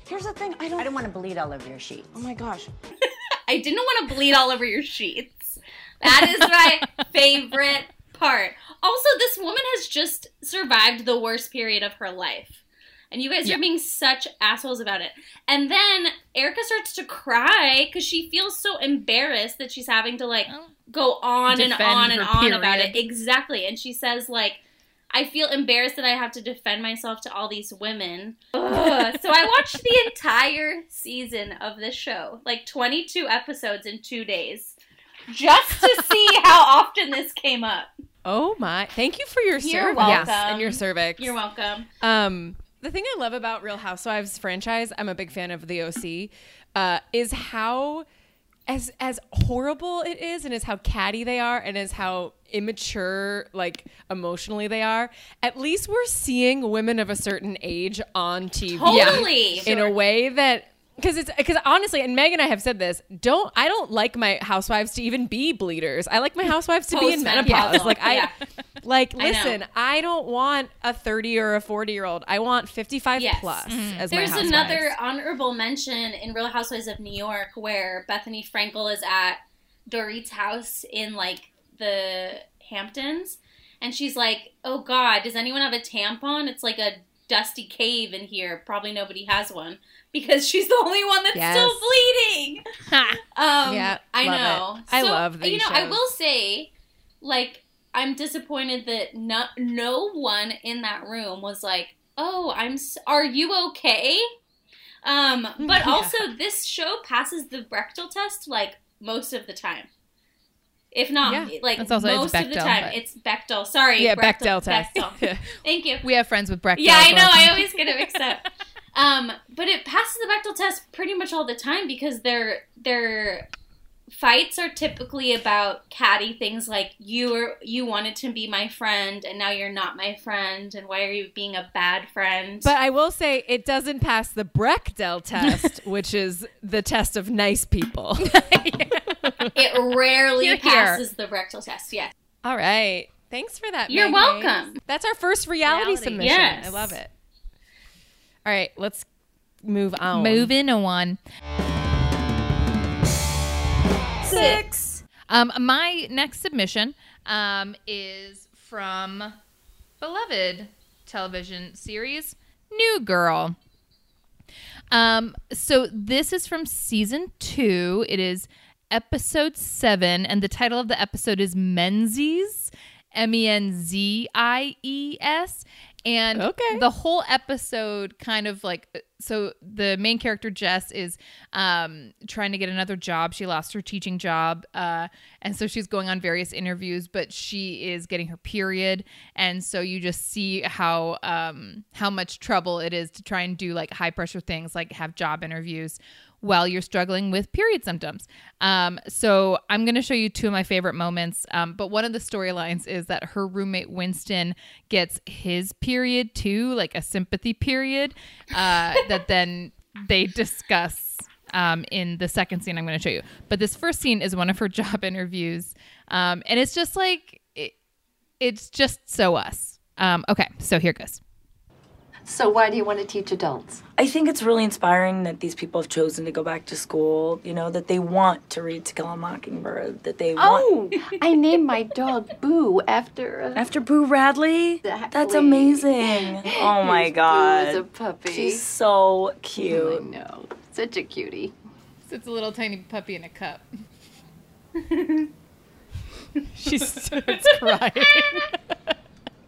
Here's the thing. I don't. I don't want to bleed all over your sheets. Oh my gosh. <laughs> I didn't want to bleed all over your sheets. That is my <laughs> favorite part. Also, this woman has just survived the worst period of her life. And you guys Yeah. are being such assholes about it. And then Erika starts to cry because she feels so embarrassed that she's having to like go on and on and on about it. Exactly. And she says like I feel embarrassed that I have to defend myself to all these women. So I watched the <laughs> entire season of this show, like 22 episodes in two days, just to see how often this came up. Oh my! Thank you for your You're service welcome. and your cervix. You're welcome. Um, the thing I love about Real Housewives franchise, I'm a big fan of the OC, uh, is how as as horrible it is, and as how catty they are, and as how immature, like emotionally they are. At least we're seeing women of a certain age on TV, Totally. in a way that. Because it's because honestly, and Meg and I have said this. Don't I don't like my housewives to even be bleeders. I like my housewives to be in menopause. Like I, Yeah. like listen, I don't want a 30 or a 40 year old. I want 55 Yes. plus Mhm. as There's another honorable mention in Real Housewives of New York where Bethenny Frankel is at Dorit's house in like the Hamptons, and she's like, "Oh God, does anyone have a tampon? It's like a dusty cave in here. Probably nobody has one." Because she's the only one that's Yes. still bleeding. <laughs> Um, Yeah, I know. I love You these know, I will say, like, I'm disappointed that no no one in that room was like, "Oh, I'm. s- Are you okay?" Um, <laughs> but Yeah. also this show passes the Brechtel test like most of the time. If not, Yeah. like also- most of the time, but- it's Bechdel. Sorry, Yeah, Brechtel- Bechdel test. Bechdel. Thank you. <laughs> We have friends with Bechdel. Yeah, I know. I always get it mixed up. Um, but it passes the Bechdel test pretty much all the time because their their fights are typically about catty things like you were you wanted to be my friend and now you're not my friend and why are you being a bad friend? But I will say it doesn't pass the Bechdel <laughs> test, which is the test of nice people. <laughs> <laughs> it rarely Here, here. passes the Bechdel test. Yes. All right. Thanks for that. You're Meg welcome. Hayes. That's our first reality, Reality. submission. Yes. I love it. All right, let's move on. Moving on. Six. Um, my next submission um, is from beloved television series New Girl. Um, so this is from season two. It is episode seven, and the title of the episode is Menzies, M E N Z I E S. And Okay. the whole episode kind of like so the main character Jess is um trying to get another job. She lost her teaching job. Uh and so she's going on various interviews, but she is getting her period. And so you just see how um how much trouble it is to try and do like high pressure things like have job interviews while you're struggling with period symptoms. Um, so I'm going to show you two of my favorite moments. Um, but one of the storylines is that her roommate Winston gets his period too, like a sympathy period, uh, <laughs> that then they discuss um, in the second scene I'm going to show you. But this first scene is one of her <laughs> job interviews. Um, and it's just like, it, it's just so us. Um, okay, so here goes. So why do you want to teach adults? I think it's really inspiring that these people have chosen to go back to school, you know, that they want to read To Kill a Mockingbird, that they want. Oh, I named my dog Boo after a After Boo Radley? That's amazing. Oh my Yes, Boo god. is a puppy. She's so cute. I know. Such a cutie. So it's a little tiny puppy in a cup. <laughs> she starts crying.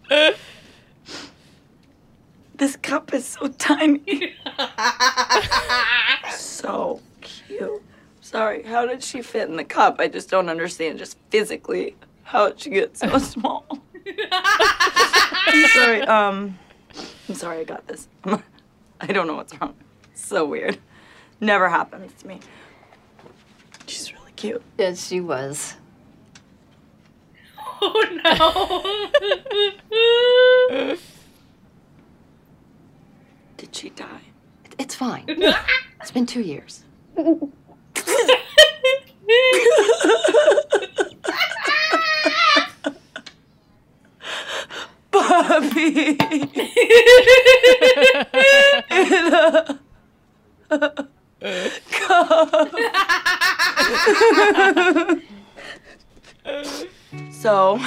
<laughs> This cup is so tiny. <laughs> so cute. Sorry, how did she fit in the cup? I just don't understand, just physically, how did she get so <laughs> small? I'm sorry, um, I'm sorry I got this. <laughs> I don't know what's wrong. so weird. Never happens to me. She's really cute. Yes, she was. Oh no. Did she die? It's fine. <laughs> it's been two years. <laughs> Bobby! In a cup. So,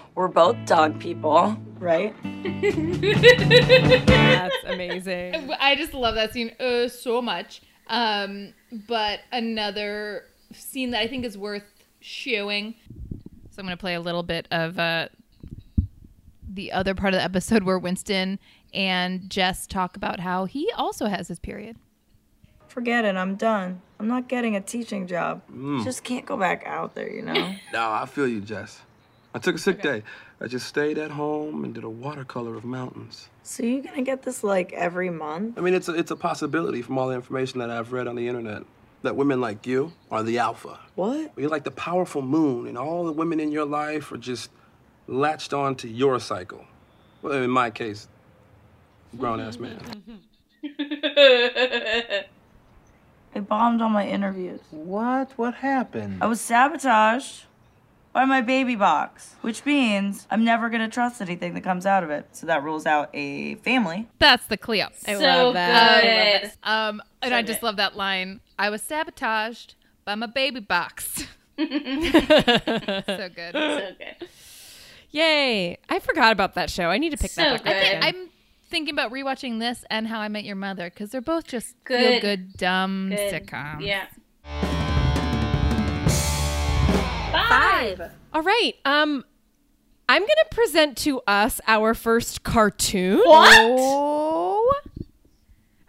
<laughs> we're both dog people, right? That's amazing. <laughs> I just love that scene uh, so much. Um, but another scene that I think is worth showing. So I'm going to play a little bit of uh, the other part of the episode where Winston and Jess talk about how he also has his period. Forget it, I'm done. I'm not getting a teaching job. Mm. Just can't go back out there, you know? <laughs> No, I feel you, Jess. I took a sick day. I just stayed at home and did a watercolor of mountains. So you're gonna get this like every month? I mean, it's a, it's a possibility from all the information that I've read on the internet that women like you are the alpha. What? You're like the powerful moon, and all the women in your life are just latched on to your cycle. Well, in my case, grown ass man. <laughs> I bombed all my interviews. What? What happened? I was sabotaged by my baby box, which means I'm never gonna trust anything that comes out of it. So that rules out a family. That's the Cleo. I so love that. good. Um, and So I just good. love that line. I was sabotaged by my baby box. <laughs> so <laughs> good. So good. Yay! I forgot about that show. I need to pick So that back up. good. again. I'm thinking about rewatching this and How I Met Your Mother because they're both just feel Good. good, dumb Good. sitcoms. Yeah. Five. All right. Um, I'm gonna present to us our first cartoon. Oh.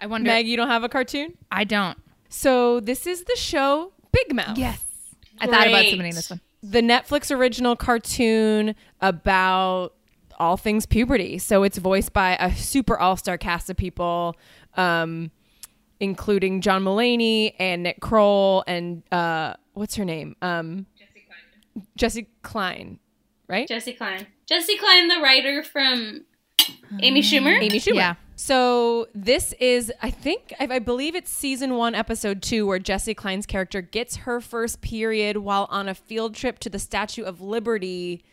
I wonder. Meg, you don't have a cartoon? I don't. So this is the show Big Mouth. Yes. I thought about Great. submitting this one. The Netflix original cartoon about all things puberty. So it's voiced by a super all-star cast of people, um, including John Mulaney and Nick Kroll and uh, what's her name? Um, Jessi Klein, right? Jessi Klein. Jessi Klein, the writer from Amy Schumer. Amy Schumer. Yeah. So this is, I think, I, I believe it's season one, episode two, where Jessi Klein's character gets her first period while on a field trip to the Statue of Liberty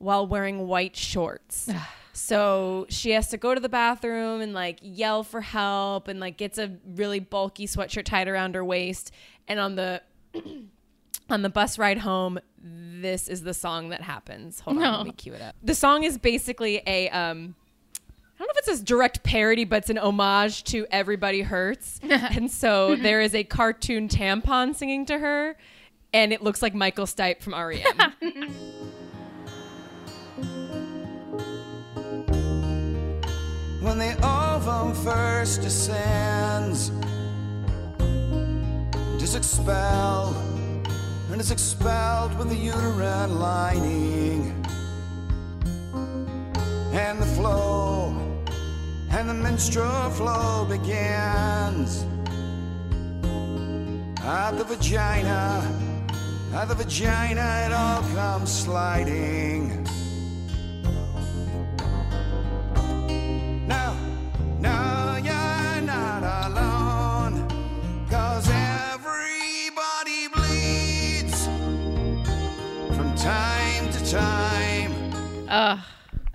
while wearing white shorts. <sighs> so she has to go to the bathroom and like yell for help and like gets a really bulky sweatshirt tied around her waist. And on the <clears throat> on the bus ride home, this is the song that happens. Hold on, No. let me cue it up. The song is basically a um I don't know if it's a direct parody, but it's an homage to Everybody Hurts. <laughs> and so there is a cartoon tampon singing to her, and it looks like Michael Stipe from REM. <laughs> when the ovum first descends. It is expelled, and is expelled with the uterine lining. And the flow, and the menstrual flow begins. At the vagina, at the vagina, it all comes sliding.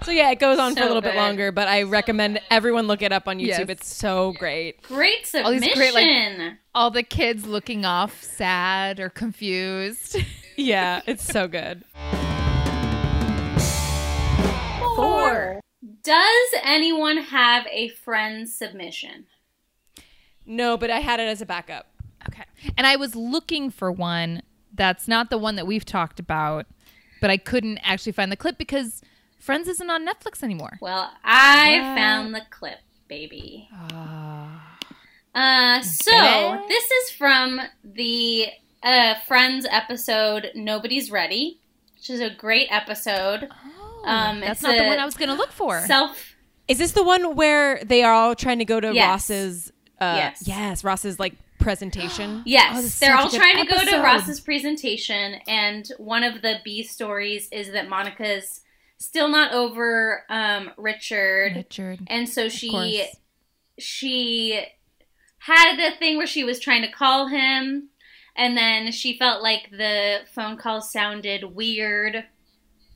So yeah, it goes on for a So little bit longer, but I recommend everyone look it up on YouTube. Yes. It's so great. Great All submission. these great, like, all the kids looking off sad or confused. <laughs> Yeah, it's so good. Four. Does anyone have a friend submission? No, but I had it as a backup. Okay. And I was looking for one That's not the one that we've talked about, but I couldn't actually find the clip because Friends isn't on Netflix anymore. Well, I What? found the clip, baby. Ah. Uh, so Okay. this is from the uh, Friends episode "Nobody's Ready," which is a great episode. um, Oh, that's it's not the one I was gonna look for. Self. Is this the one where they are all trying to go to Yes. Ross's? Uh, Yes. Yes, Ross's like presentation. <gasps> Yes, Oh, they're all good trying to go to. Ross's presentation, and one of the B stories is that Monica's still not over um, Richard. Richard, and so she she had a thing where she was trying to call him, and then she felt like the phone call sounded weird.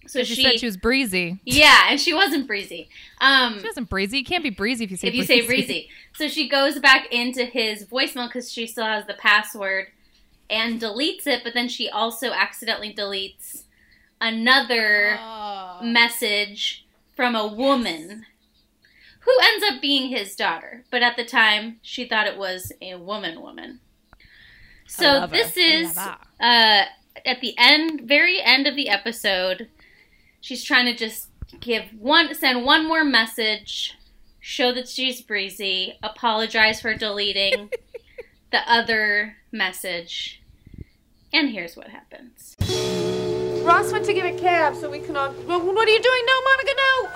So she, she, said she was breezy. yeah, and she wasn't breezy. Um, She wasn't breezy. You can't be breezy if you say if you breezy. say breezy. So she goes back into his voicemail because she still has the password and deletes it, but then she also accidentally deletes another message from a woman who ends up being his daughter. But at the time, she thought it was a woman woman. So this is uh, at the end, very end of the episode. She's trying to just give one, send one more message, show that she's breezy, apologize for deleting <laughs> the other message, and here's what happens. Ross went to get a cab so we can all. Well, what are you doing now, Monica? No!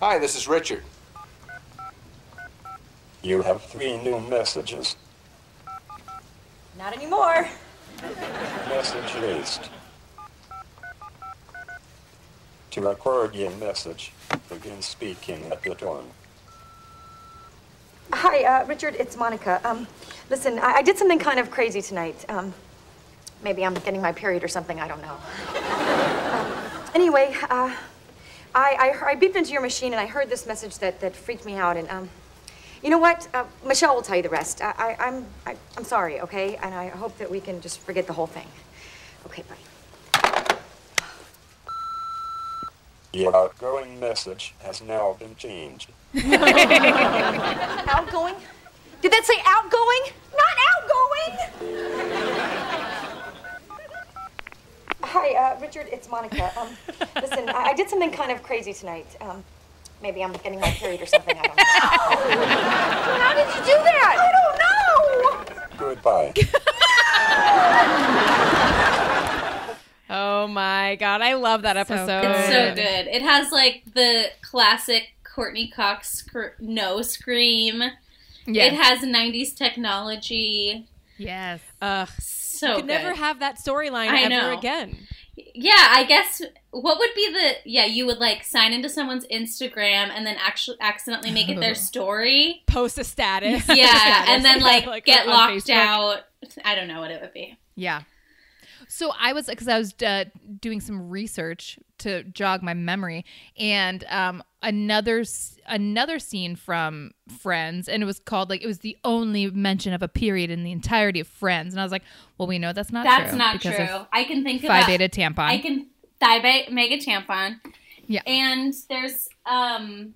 Hi, this is Richard. You have three new messages. Not anymore. Message list. To record your message, begin speaking at the tone. Hi, uh, Richard. It's Monica. Um, listen, I, I did something kind of crazy tonight. Um, maybe I'm getting my period or something. I don't know. Um, anyway, uh, I, I, I beeped into your machine and I heard this message that, that freaked me out. And um, you know what? Uh, Michelle will tell you the rest. I, I, I'm I, I'm sorry, okay? And I hope that we can just forget the whole thing. Okay, bye. Your outgoing message has now been changed. <laughs> outgoing? Did that say outgoing? Not outgoing! Hi, uh, Richard, it's Monica. Um, listen, I, I did something kind of crazy tonight. Um, maybe I'm getting my period or something. I don't know. <laughs> How did you do that? I don't know! Goodbye. <laughs> Oh my god, I love that episode. It's so good. It has like the classic Courteney Cox scr- no scream. Yes. It has 90s technology. Yes. Ugh. So you could never have that storyline ever know. again. Yeah, I guess what would be the yeah, you would like sign into someone's Instagram and then actually accidentally make it their <laughs> story. Post a status. <laughs> Yeah, <laughs> Status. and then like, Like, get locked Facebook. out. I don't know what it would be. Yeah. So I was because I was uh, doing some research to jog my memory, and um, another another scene from Friends, and it was called like it was the only mention of a period in the entirety of Friends, and I was like, well, we know that's not That's true. not true. I can think of Phi a- beta tampon. I can Phi beta mega tampon. Yeah. And there's um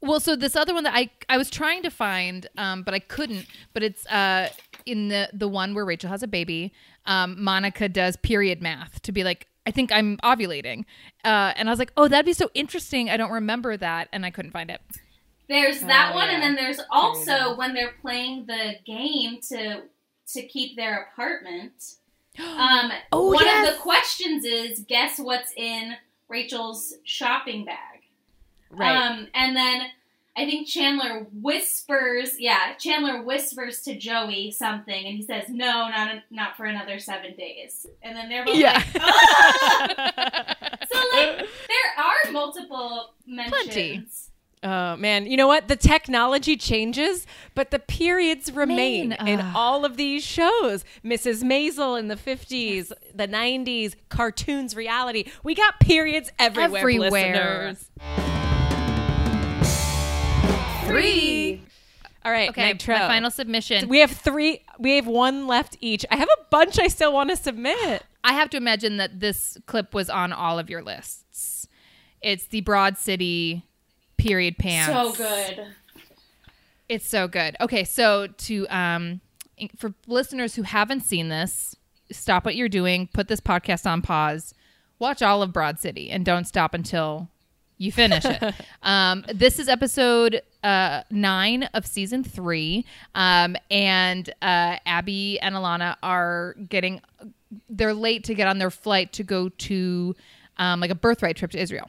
Well, so this other one that I I was trying to find, um, but I couldn't. But it's uh in the the one where Rachel has a baby. Um, Monica does period math to be like, I think I'm ovulating, uh, and I was like, oh, that'd be so interesting. I don't remember that, and I couldn't find it. There's that Oh, one, yeah. and then there's also when they're playing the game to to keep their apartment. <gasps> Um, Oh, one yes. of the questions is guess what's in Rachel's shopping bag. Right. Um, and then I think Chandler whispers, yeah, Chandler whispers to Joey something, and he says, "No, not not for another seven days." And then they're both Yeah. like, "Ah!" <laughs> so like there are multiple mentions. Plenty. Oh man, you know what? The technology changes, but the periods remain Main, in all of these shows. Mrs. Maisel in the 50s, the 90s, cartoons, reality. We got periods everywhere, Everywhere. listeners. Three. All right, Okay, Nitro. my final submission. We have three. We have one left each. I have a bunch I still want to submit. I have to imagine that this clip was on all of your lists. It's the Broad City period pants. So good. It's so good. Okay, so to um for listeners who haven't seen this, stop what you're doing, put this podcast on pause, watch all of Broad City, and don't stop until you finish it. <laughs> um, this is episode uh, nine of season three, um, and uh, Abbi and Ilana are getting they're late to get on their flight to go to um, like a birthright trip to Israel.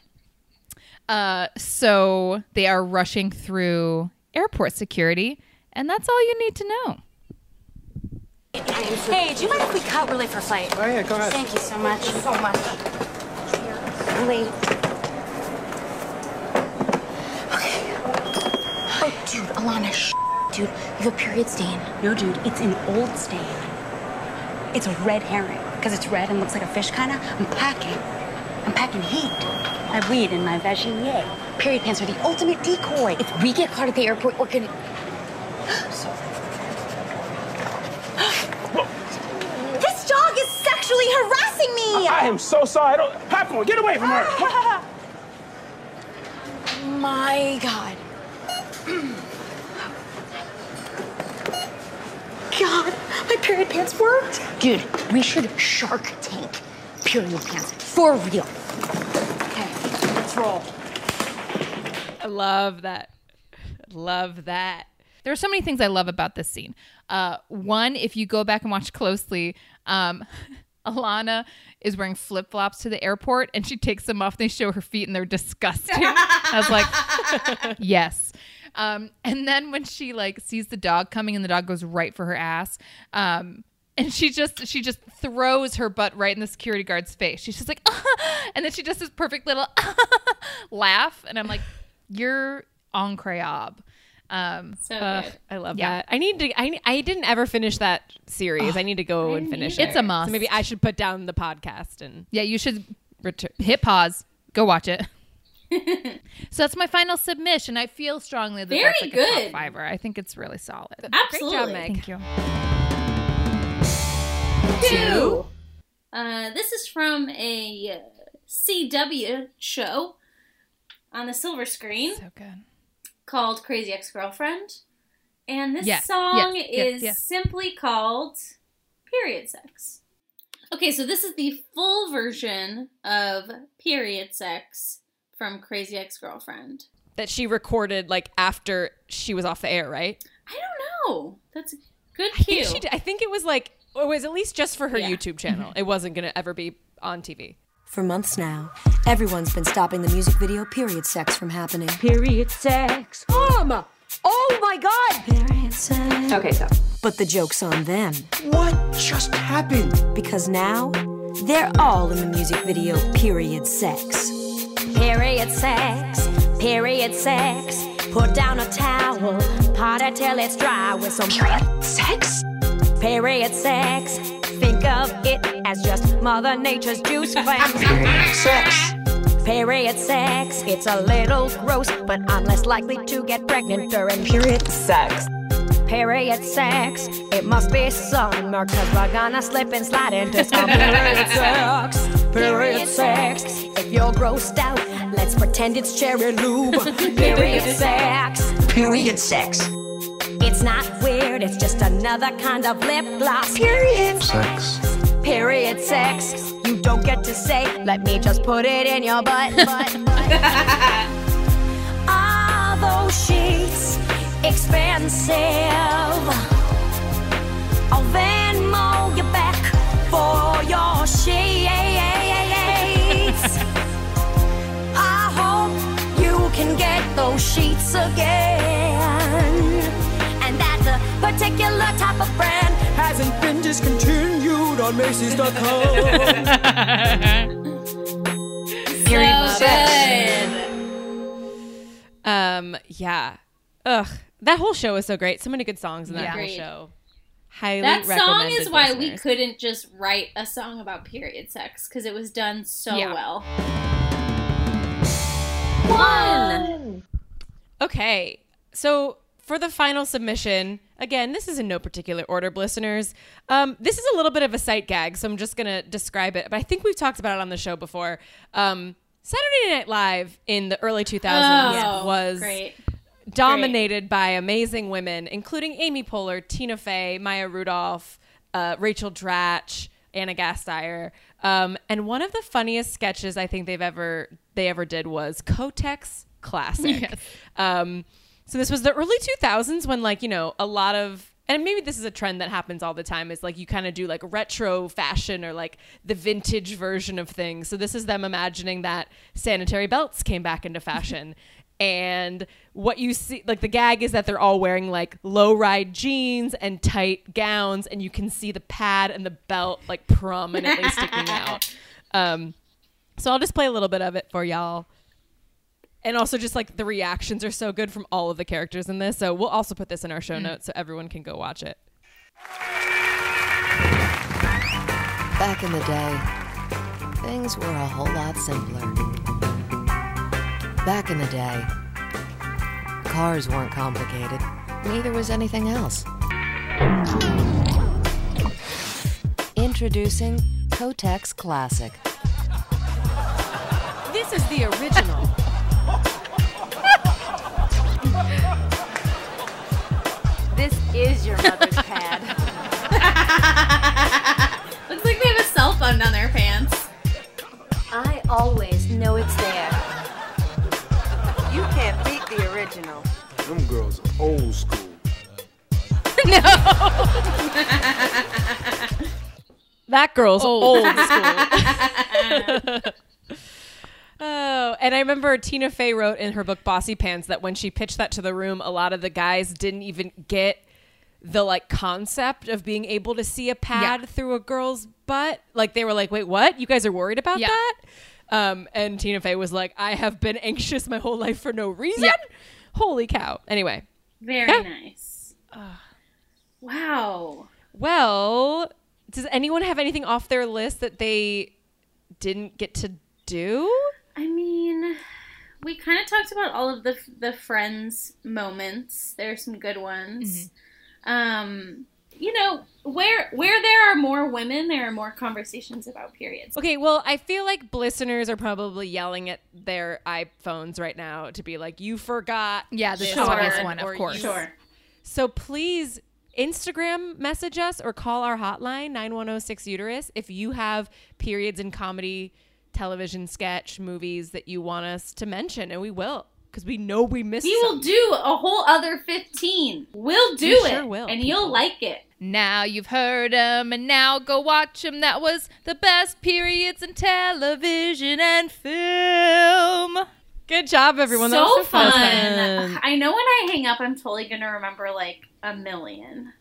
Uh, so they are rushing through airport security, and that's all you need to know. Hey, do you mind if we cut? We're late for flight. Oh, yeah, go ahead. Thank you so much. So much. I'm late. Oh, dude, Ilana, sh- dude, you have a period stain. No, dude, it's an old stain. It's a red herring because it's red and looks like a fish, kind of. I'm packing. I'm packing heat. I have weed in my vaginier. Period pants are the ultimate decoy. If we get caught at the airport, we're gonna. <gasps> Sorry. <gasps> This dog is sexually harassing me. I am so sorry. I don't. Popcorn, get away from her. <gasps> My God. God, my period pants worked. Dude, we should Shark Tank period pants for real. Okay, let's roll. I love that. Love that. There are so many things I love about this scene. Uh, one, if you go back and watch closely, um, <laughs> Ilana is wearing flip flops to the airport and she takes them off. They show her feet and they're disgusting. <laughs> I was like, <laughs> yes. Um, and then when she like sees the dog coming and the dog goes right for her ass, um, and she just she just throws her butt right in the security guard's face. She's just like, <laughs> and then she does this perfect little <laughs> laugh, and I'm like, you're incroyable. Um, so Ugh, good. I love Yeah. that. I need to. I, I didn't ever finish that series. I need to go I and finish need it. It's a must. So maybe I should put down the podcast and Yeah, you should return, hit pause, go watch it. <laughs> so that's my final submission. I feel strongly that Very that's like a good. top fiver. I think it's really solid. Absolutely. Thank you. Two. Uh, this is from a uh, CW show on the silver screen. So good. Called Crazy Ex Girlfriend. And this Yes, song yes, yes, is yes. simply called Period Sex. Okay, so this is the full version of Period Sex from Crazy Ex Girlfriend. that she recorded like after she was off the air, right? I don't know. That's a good I think, she did- I think it was like it was at least just for her Yeah. YouTube channel. <laughs> it wasn't gonna ever be on TV. For months now, everyone's been stopping the music video period sex from happening. Period sex. Mom! Oh my god! Period sex. Okay, so. But the joke's on them. What just happened? Because now, they're all in the music video period sex. Period sex. Period sex. Put down a towel. Pot it till it's dry with some period sex. Period sex. Think of it as just Mother Nature's juice cleanse. Period sex. Period sex. It's a little gross, but I'm less likely to get pregnant during period sex. Period sex. It must be summer, cause we're gonna slip and slide into some period sex. Period sex. If you're grossed out, let's pretend it's cherry lube. <laughs> Period sex. Period sex. It's not weird, it's just another kind of lip gloss. Period Sex. Period sex. You don't get to say, let me just put it in your butt. <laughs> butt, butt. Are those sheets expensive? I'll Venmo you back for your sheets. I hope you can get those sheets again. And that the particular type of brand hasn't been discontinued on Macy's.com. <laughs> Period So sex. Um, yeah. Ugh, that whole show was so great. So many good songs in that Yeah. whole Agreed. show. Highly That song is why we couldn't just write a song about period sex because it was done so Yeah. well. One. Okay, so for the final submission, again, this is in no particular order, listeners. Um, this is a little bit of a sight gag, so I'm just gonna describe it. But I think we've talked about it on the show before. Um, Saturday Night Live in the early 2000s Oh, was great. Dominated by amazing women, including Amy Poehler, Tina Fey, Maya Rudolph, uh, Rachel Dratch, Anna Gasteyer. Um, and one of the funniest sketches I think they've ever they ever did was Kotex Classic. <laughs> Yes. Um, so this was the early 2000s when like you know a lot of and maybe this is a trend that happens all the time is like you kind of do like retro fashion or like the vintage version of things so this is them imagining that sanitary belts came back into fashion <laughs> and what you see like the gag is that they're all wearing like low ride jeans and tight gowns and you can see the pad and the belt like prominently sticking <laughs> out um so i'll just play a little bit of it for y'all and also just like the reactions are so good from all of the characters in this so we'll also put this in our show Mm. notes so everyone can go watch it Back in the day, things were a whole lot simpler. Back in the day, cars weren't complicated, neither was anything else. Introducing Kotex Classic. this is the original This is your mother's <laughs> pad. Looks like they have a cell phone down their pants. I always know it's there. You can't beat the original. Them girls are old school. <laughs> No. that girl's Old. old, <laughs> school Oh, and I remember Tina Fey wrote in her book Bossypants that when she pitched that to the room, a lot of the guys didn't even get the like concept of being able to see a pad through a girl's butt. Like they were like, "Wait, what? You guys are worried about Yeah. that?" Um, and Tina Fey was like, "I have been anxious my whole life for no reason." Yeah. Holy cow! Anyway, Very Yeah. nice. Wow. well, does anyone have anything off their list that they didn't get to do? I mean, we kind of talked about all of the the friends moments. There are some good ones. Um, you know, where where there are more women, there are more conversations about periods. Okay, well, I feel like listeners are probably yelling at their iPhones right now to be like, "You forgot." Yeah, the this obvious word," one, of course. you- So please Instagram message us or call our hotline 9106 uterus if you have periods in comedy, television, sketch, movies that you want us to mention, and we will because we know we missed. It. We will some. do a whole other fifteen. We'll do We it, sure will, and you'll like it. Now you've heard him, and now go watch him. That was the best periods in television and film. Good job, everyone. so That was so fun. fun. I know when I hang up, I'm totally gonna remember like a million.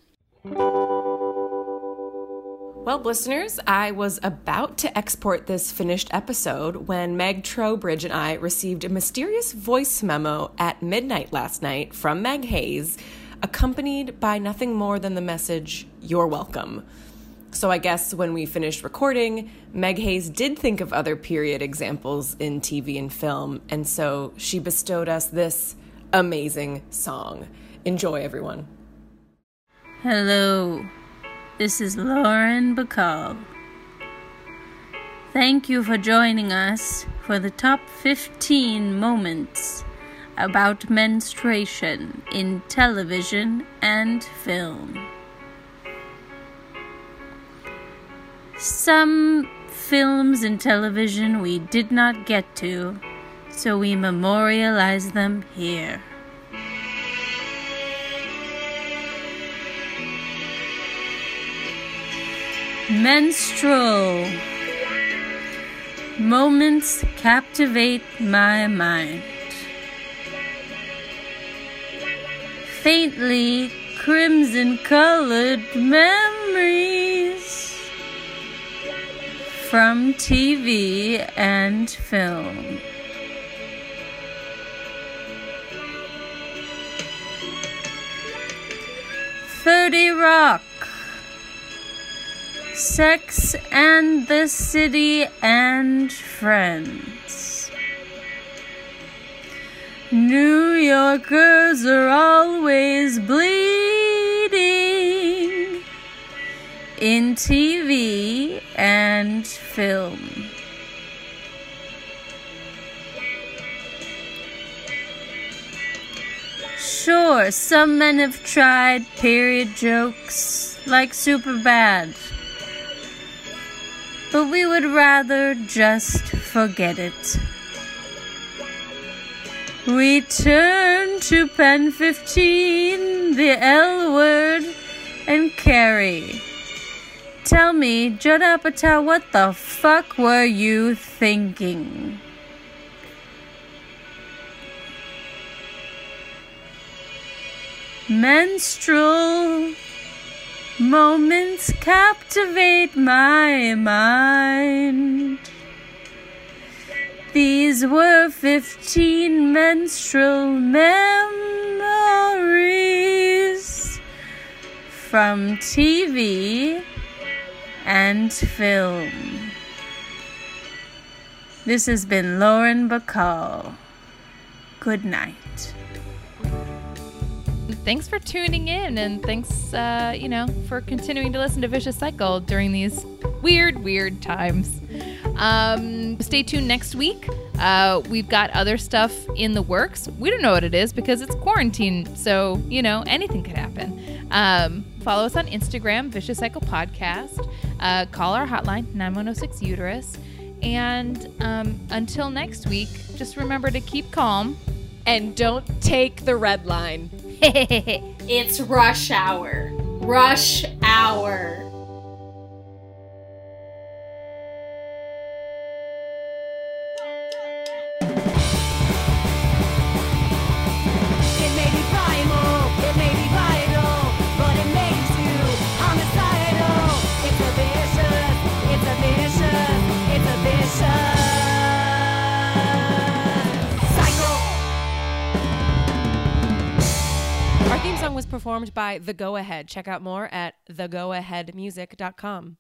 Well, listeners, I was about to export this finished episode when Meg Trowbridge and I received a mysterious voice memo at midnight last night from Meg Hayes, accompanied by nothing more than the message, You're welcome. So I guess when we finished recording, Meg Hayes did think of other period examples in TV and film, and so she bestowed us this amazing song. Enjoy, everyone. Hello, this is Lauren Bacall. Thank you for joining us for the top 15 moments about menstruation in television and film. Some films and television we did not get to, so we memorialize them here. Menstrual moments captivate my mind. Faintly crimson colored memories from TV and film. Thirty Rock. Sex and the City and Friends. New Yorkers are always bleeding in TV and film. Sure, some men have tried period jokes like Superbad. But we would rather just forget it. We turn to PEN15, the L word, and Carrie. Tell me, Judd Apatow, what the fuck were you thinking? Menstrual moments captivate my mind. These were 15 menstrual memories from TV and film. This has been Lauren Bacall. Good night. Thanks for tuning in, and thanks, uh, you know, for continuing to listen to Vicious Cycle during these weird, weird times. Um, stay tuned next week. Uh, we've got other stuff in the works. We don't know what it is because it's quarantine, so you know anything could happen. Um, follow us on Instagram, Vicious Cycle Podcast. Uh, call our hotline 9106 Uterus. And um, until next week, just remember to keep calm and don't take the red line. <laughs> it's rush hour. Rush hour. Performed by The Go Ahead. Check out more at thegoaheadmusic.com.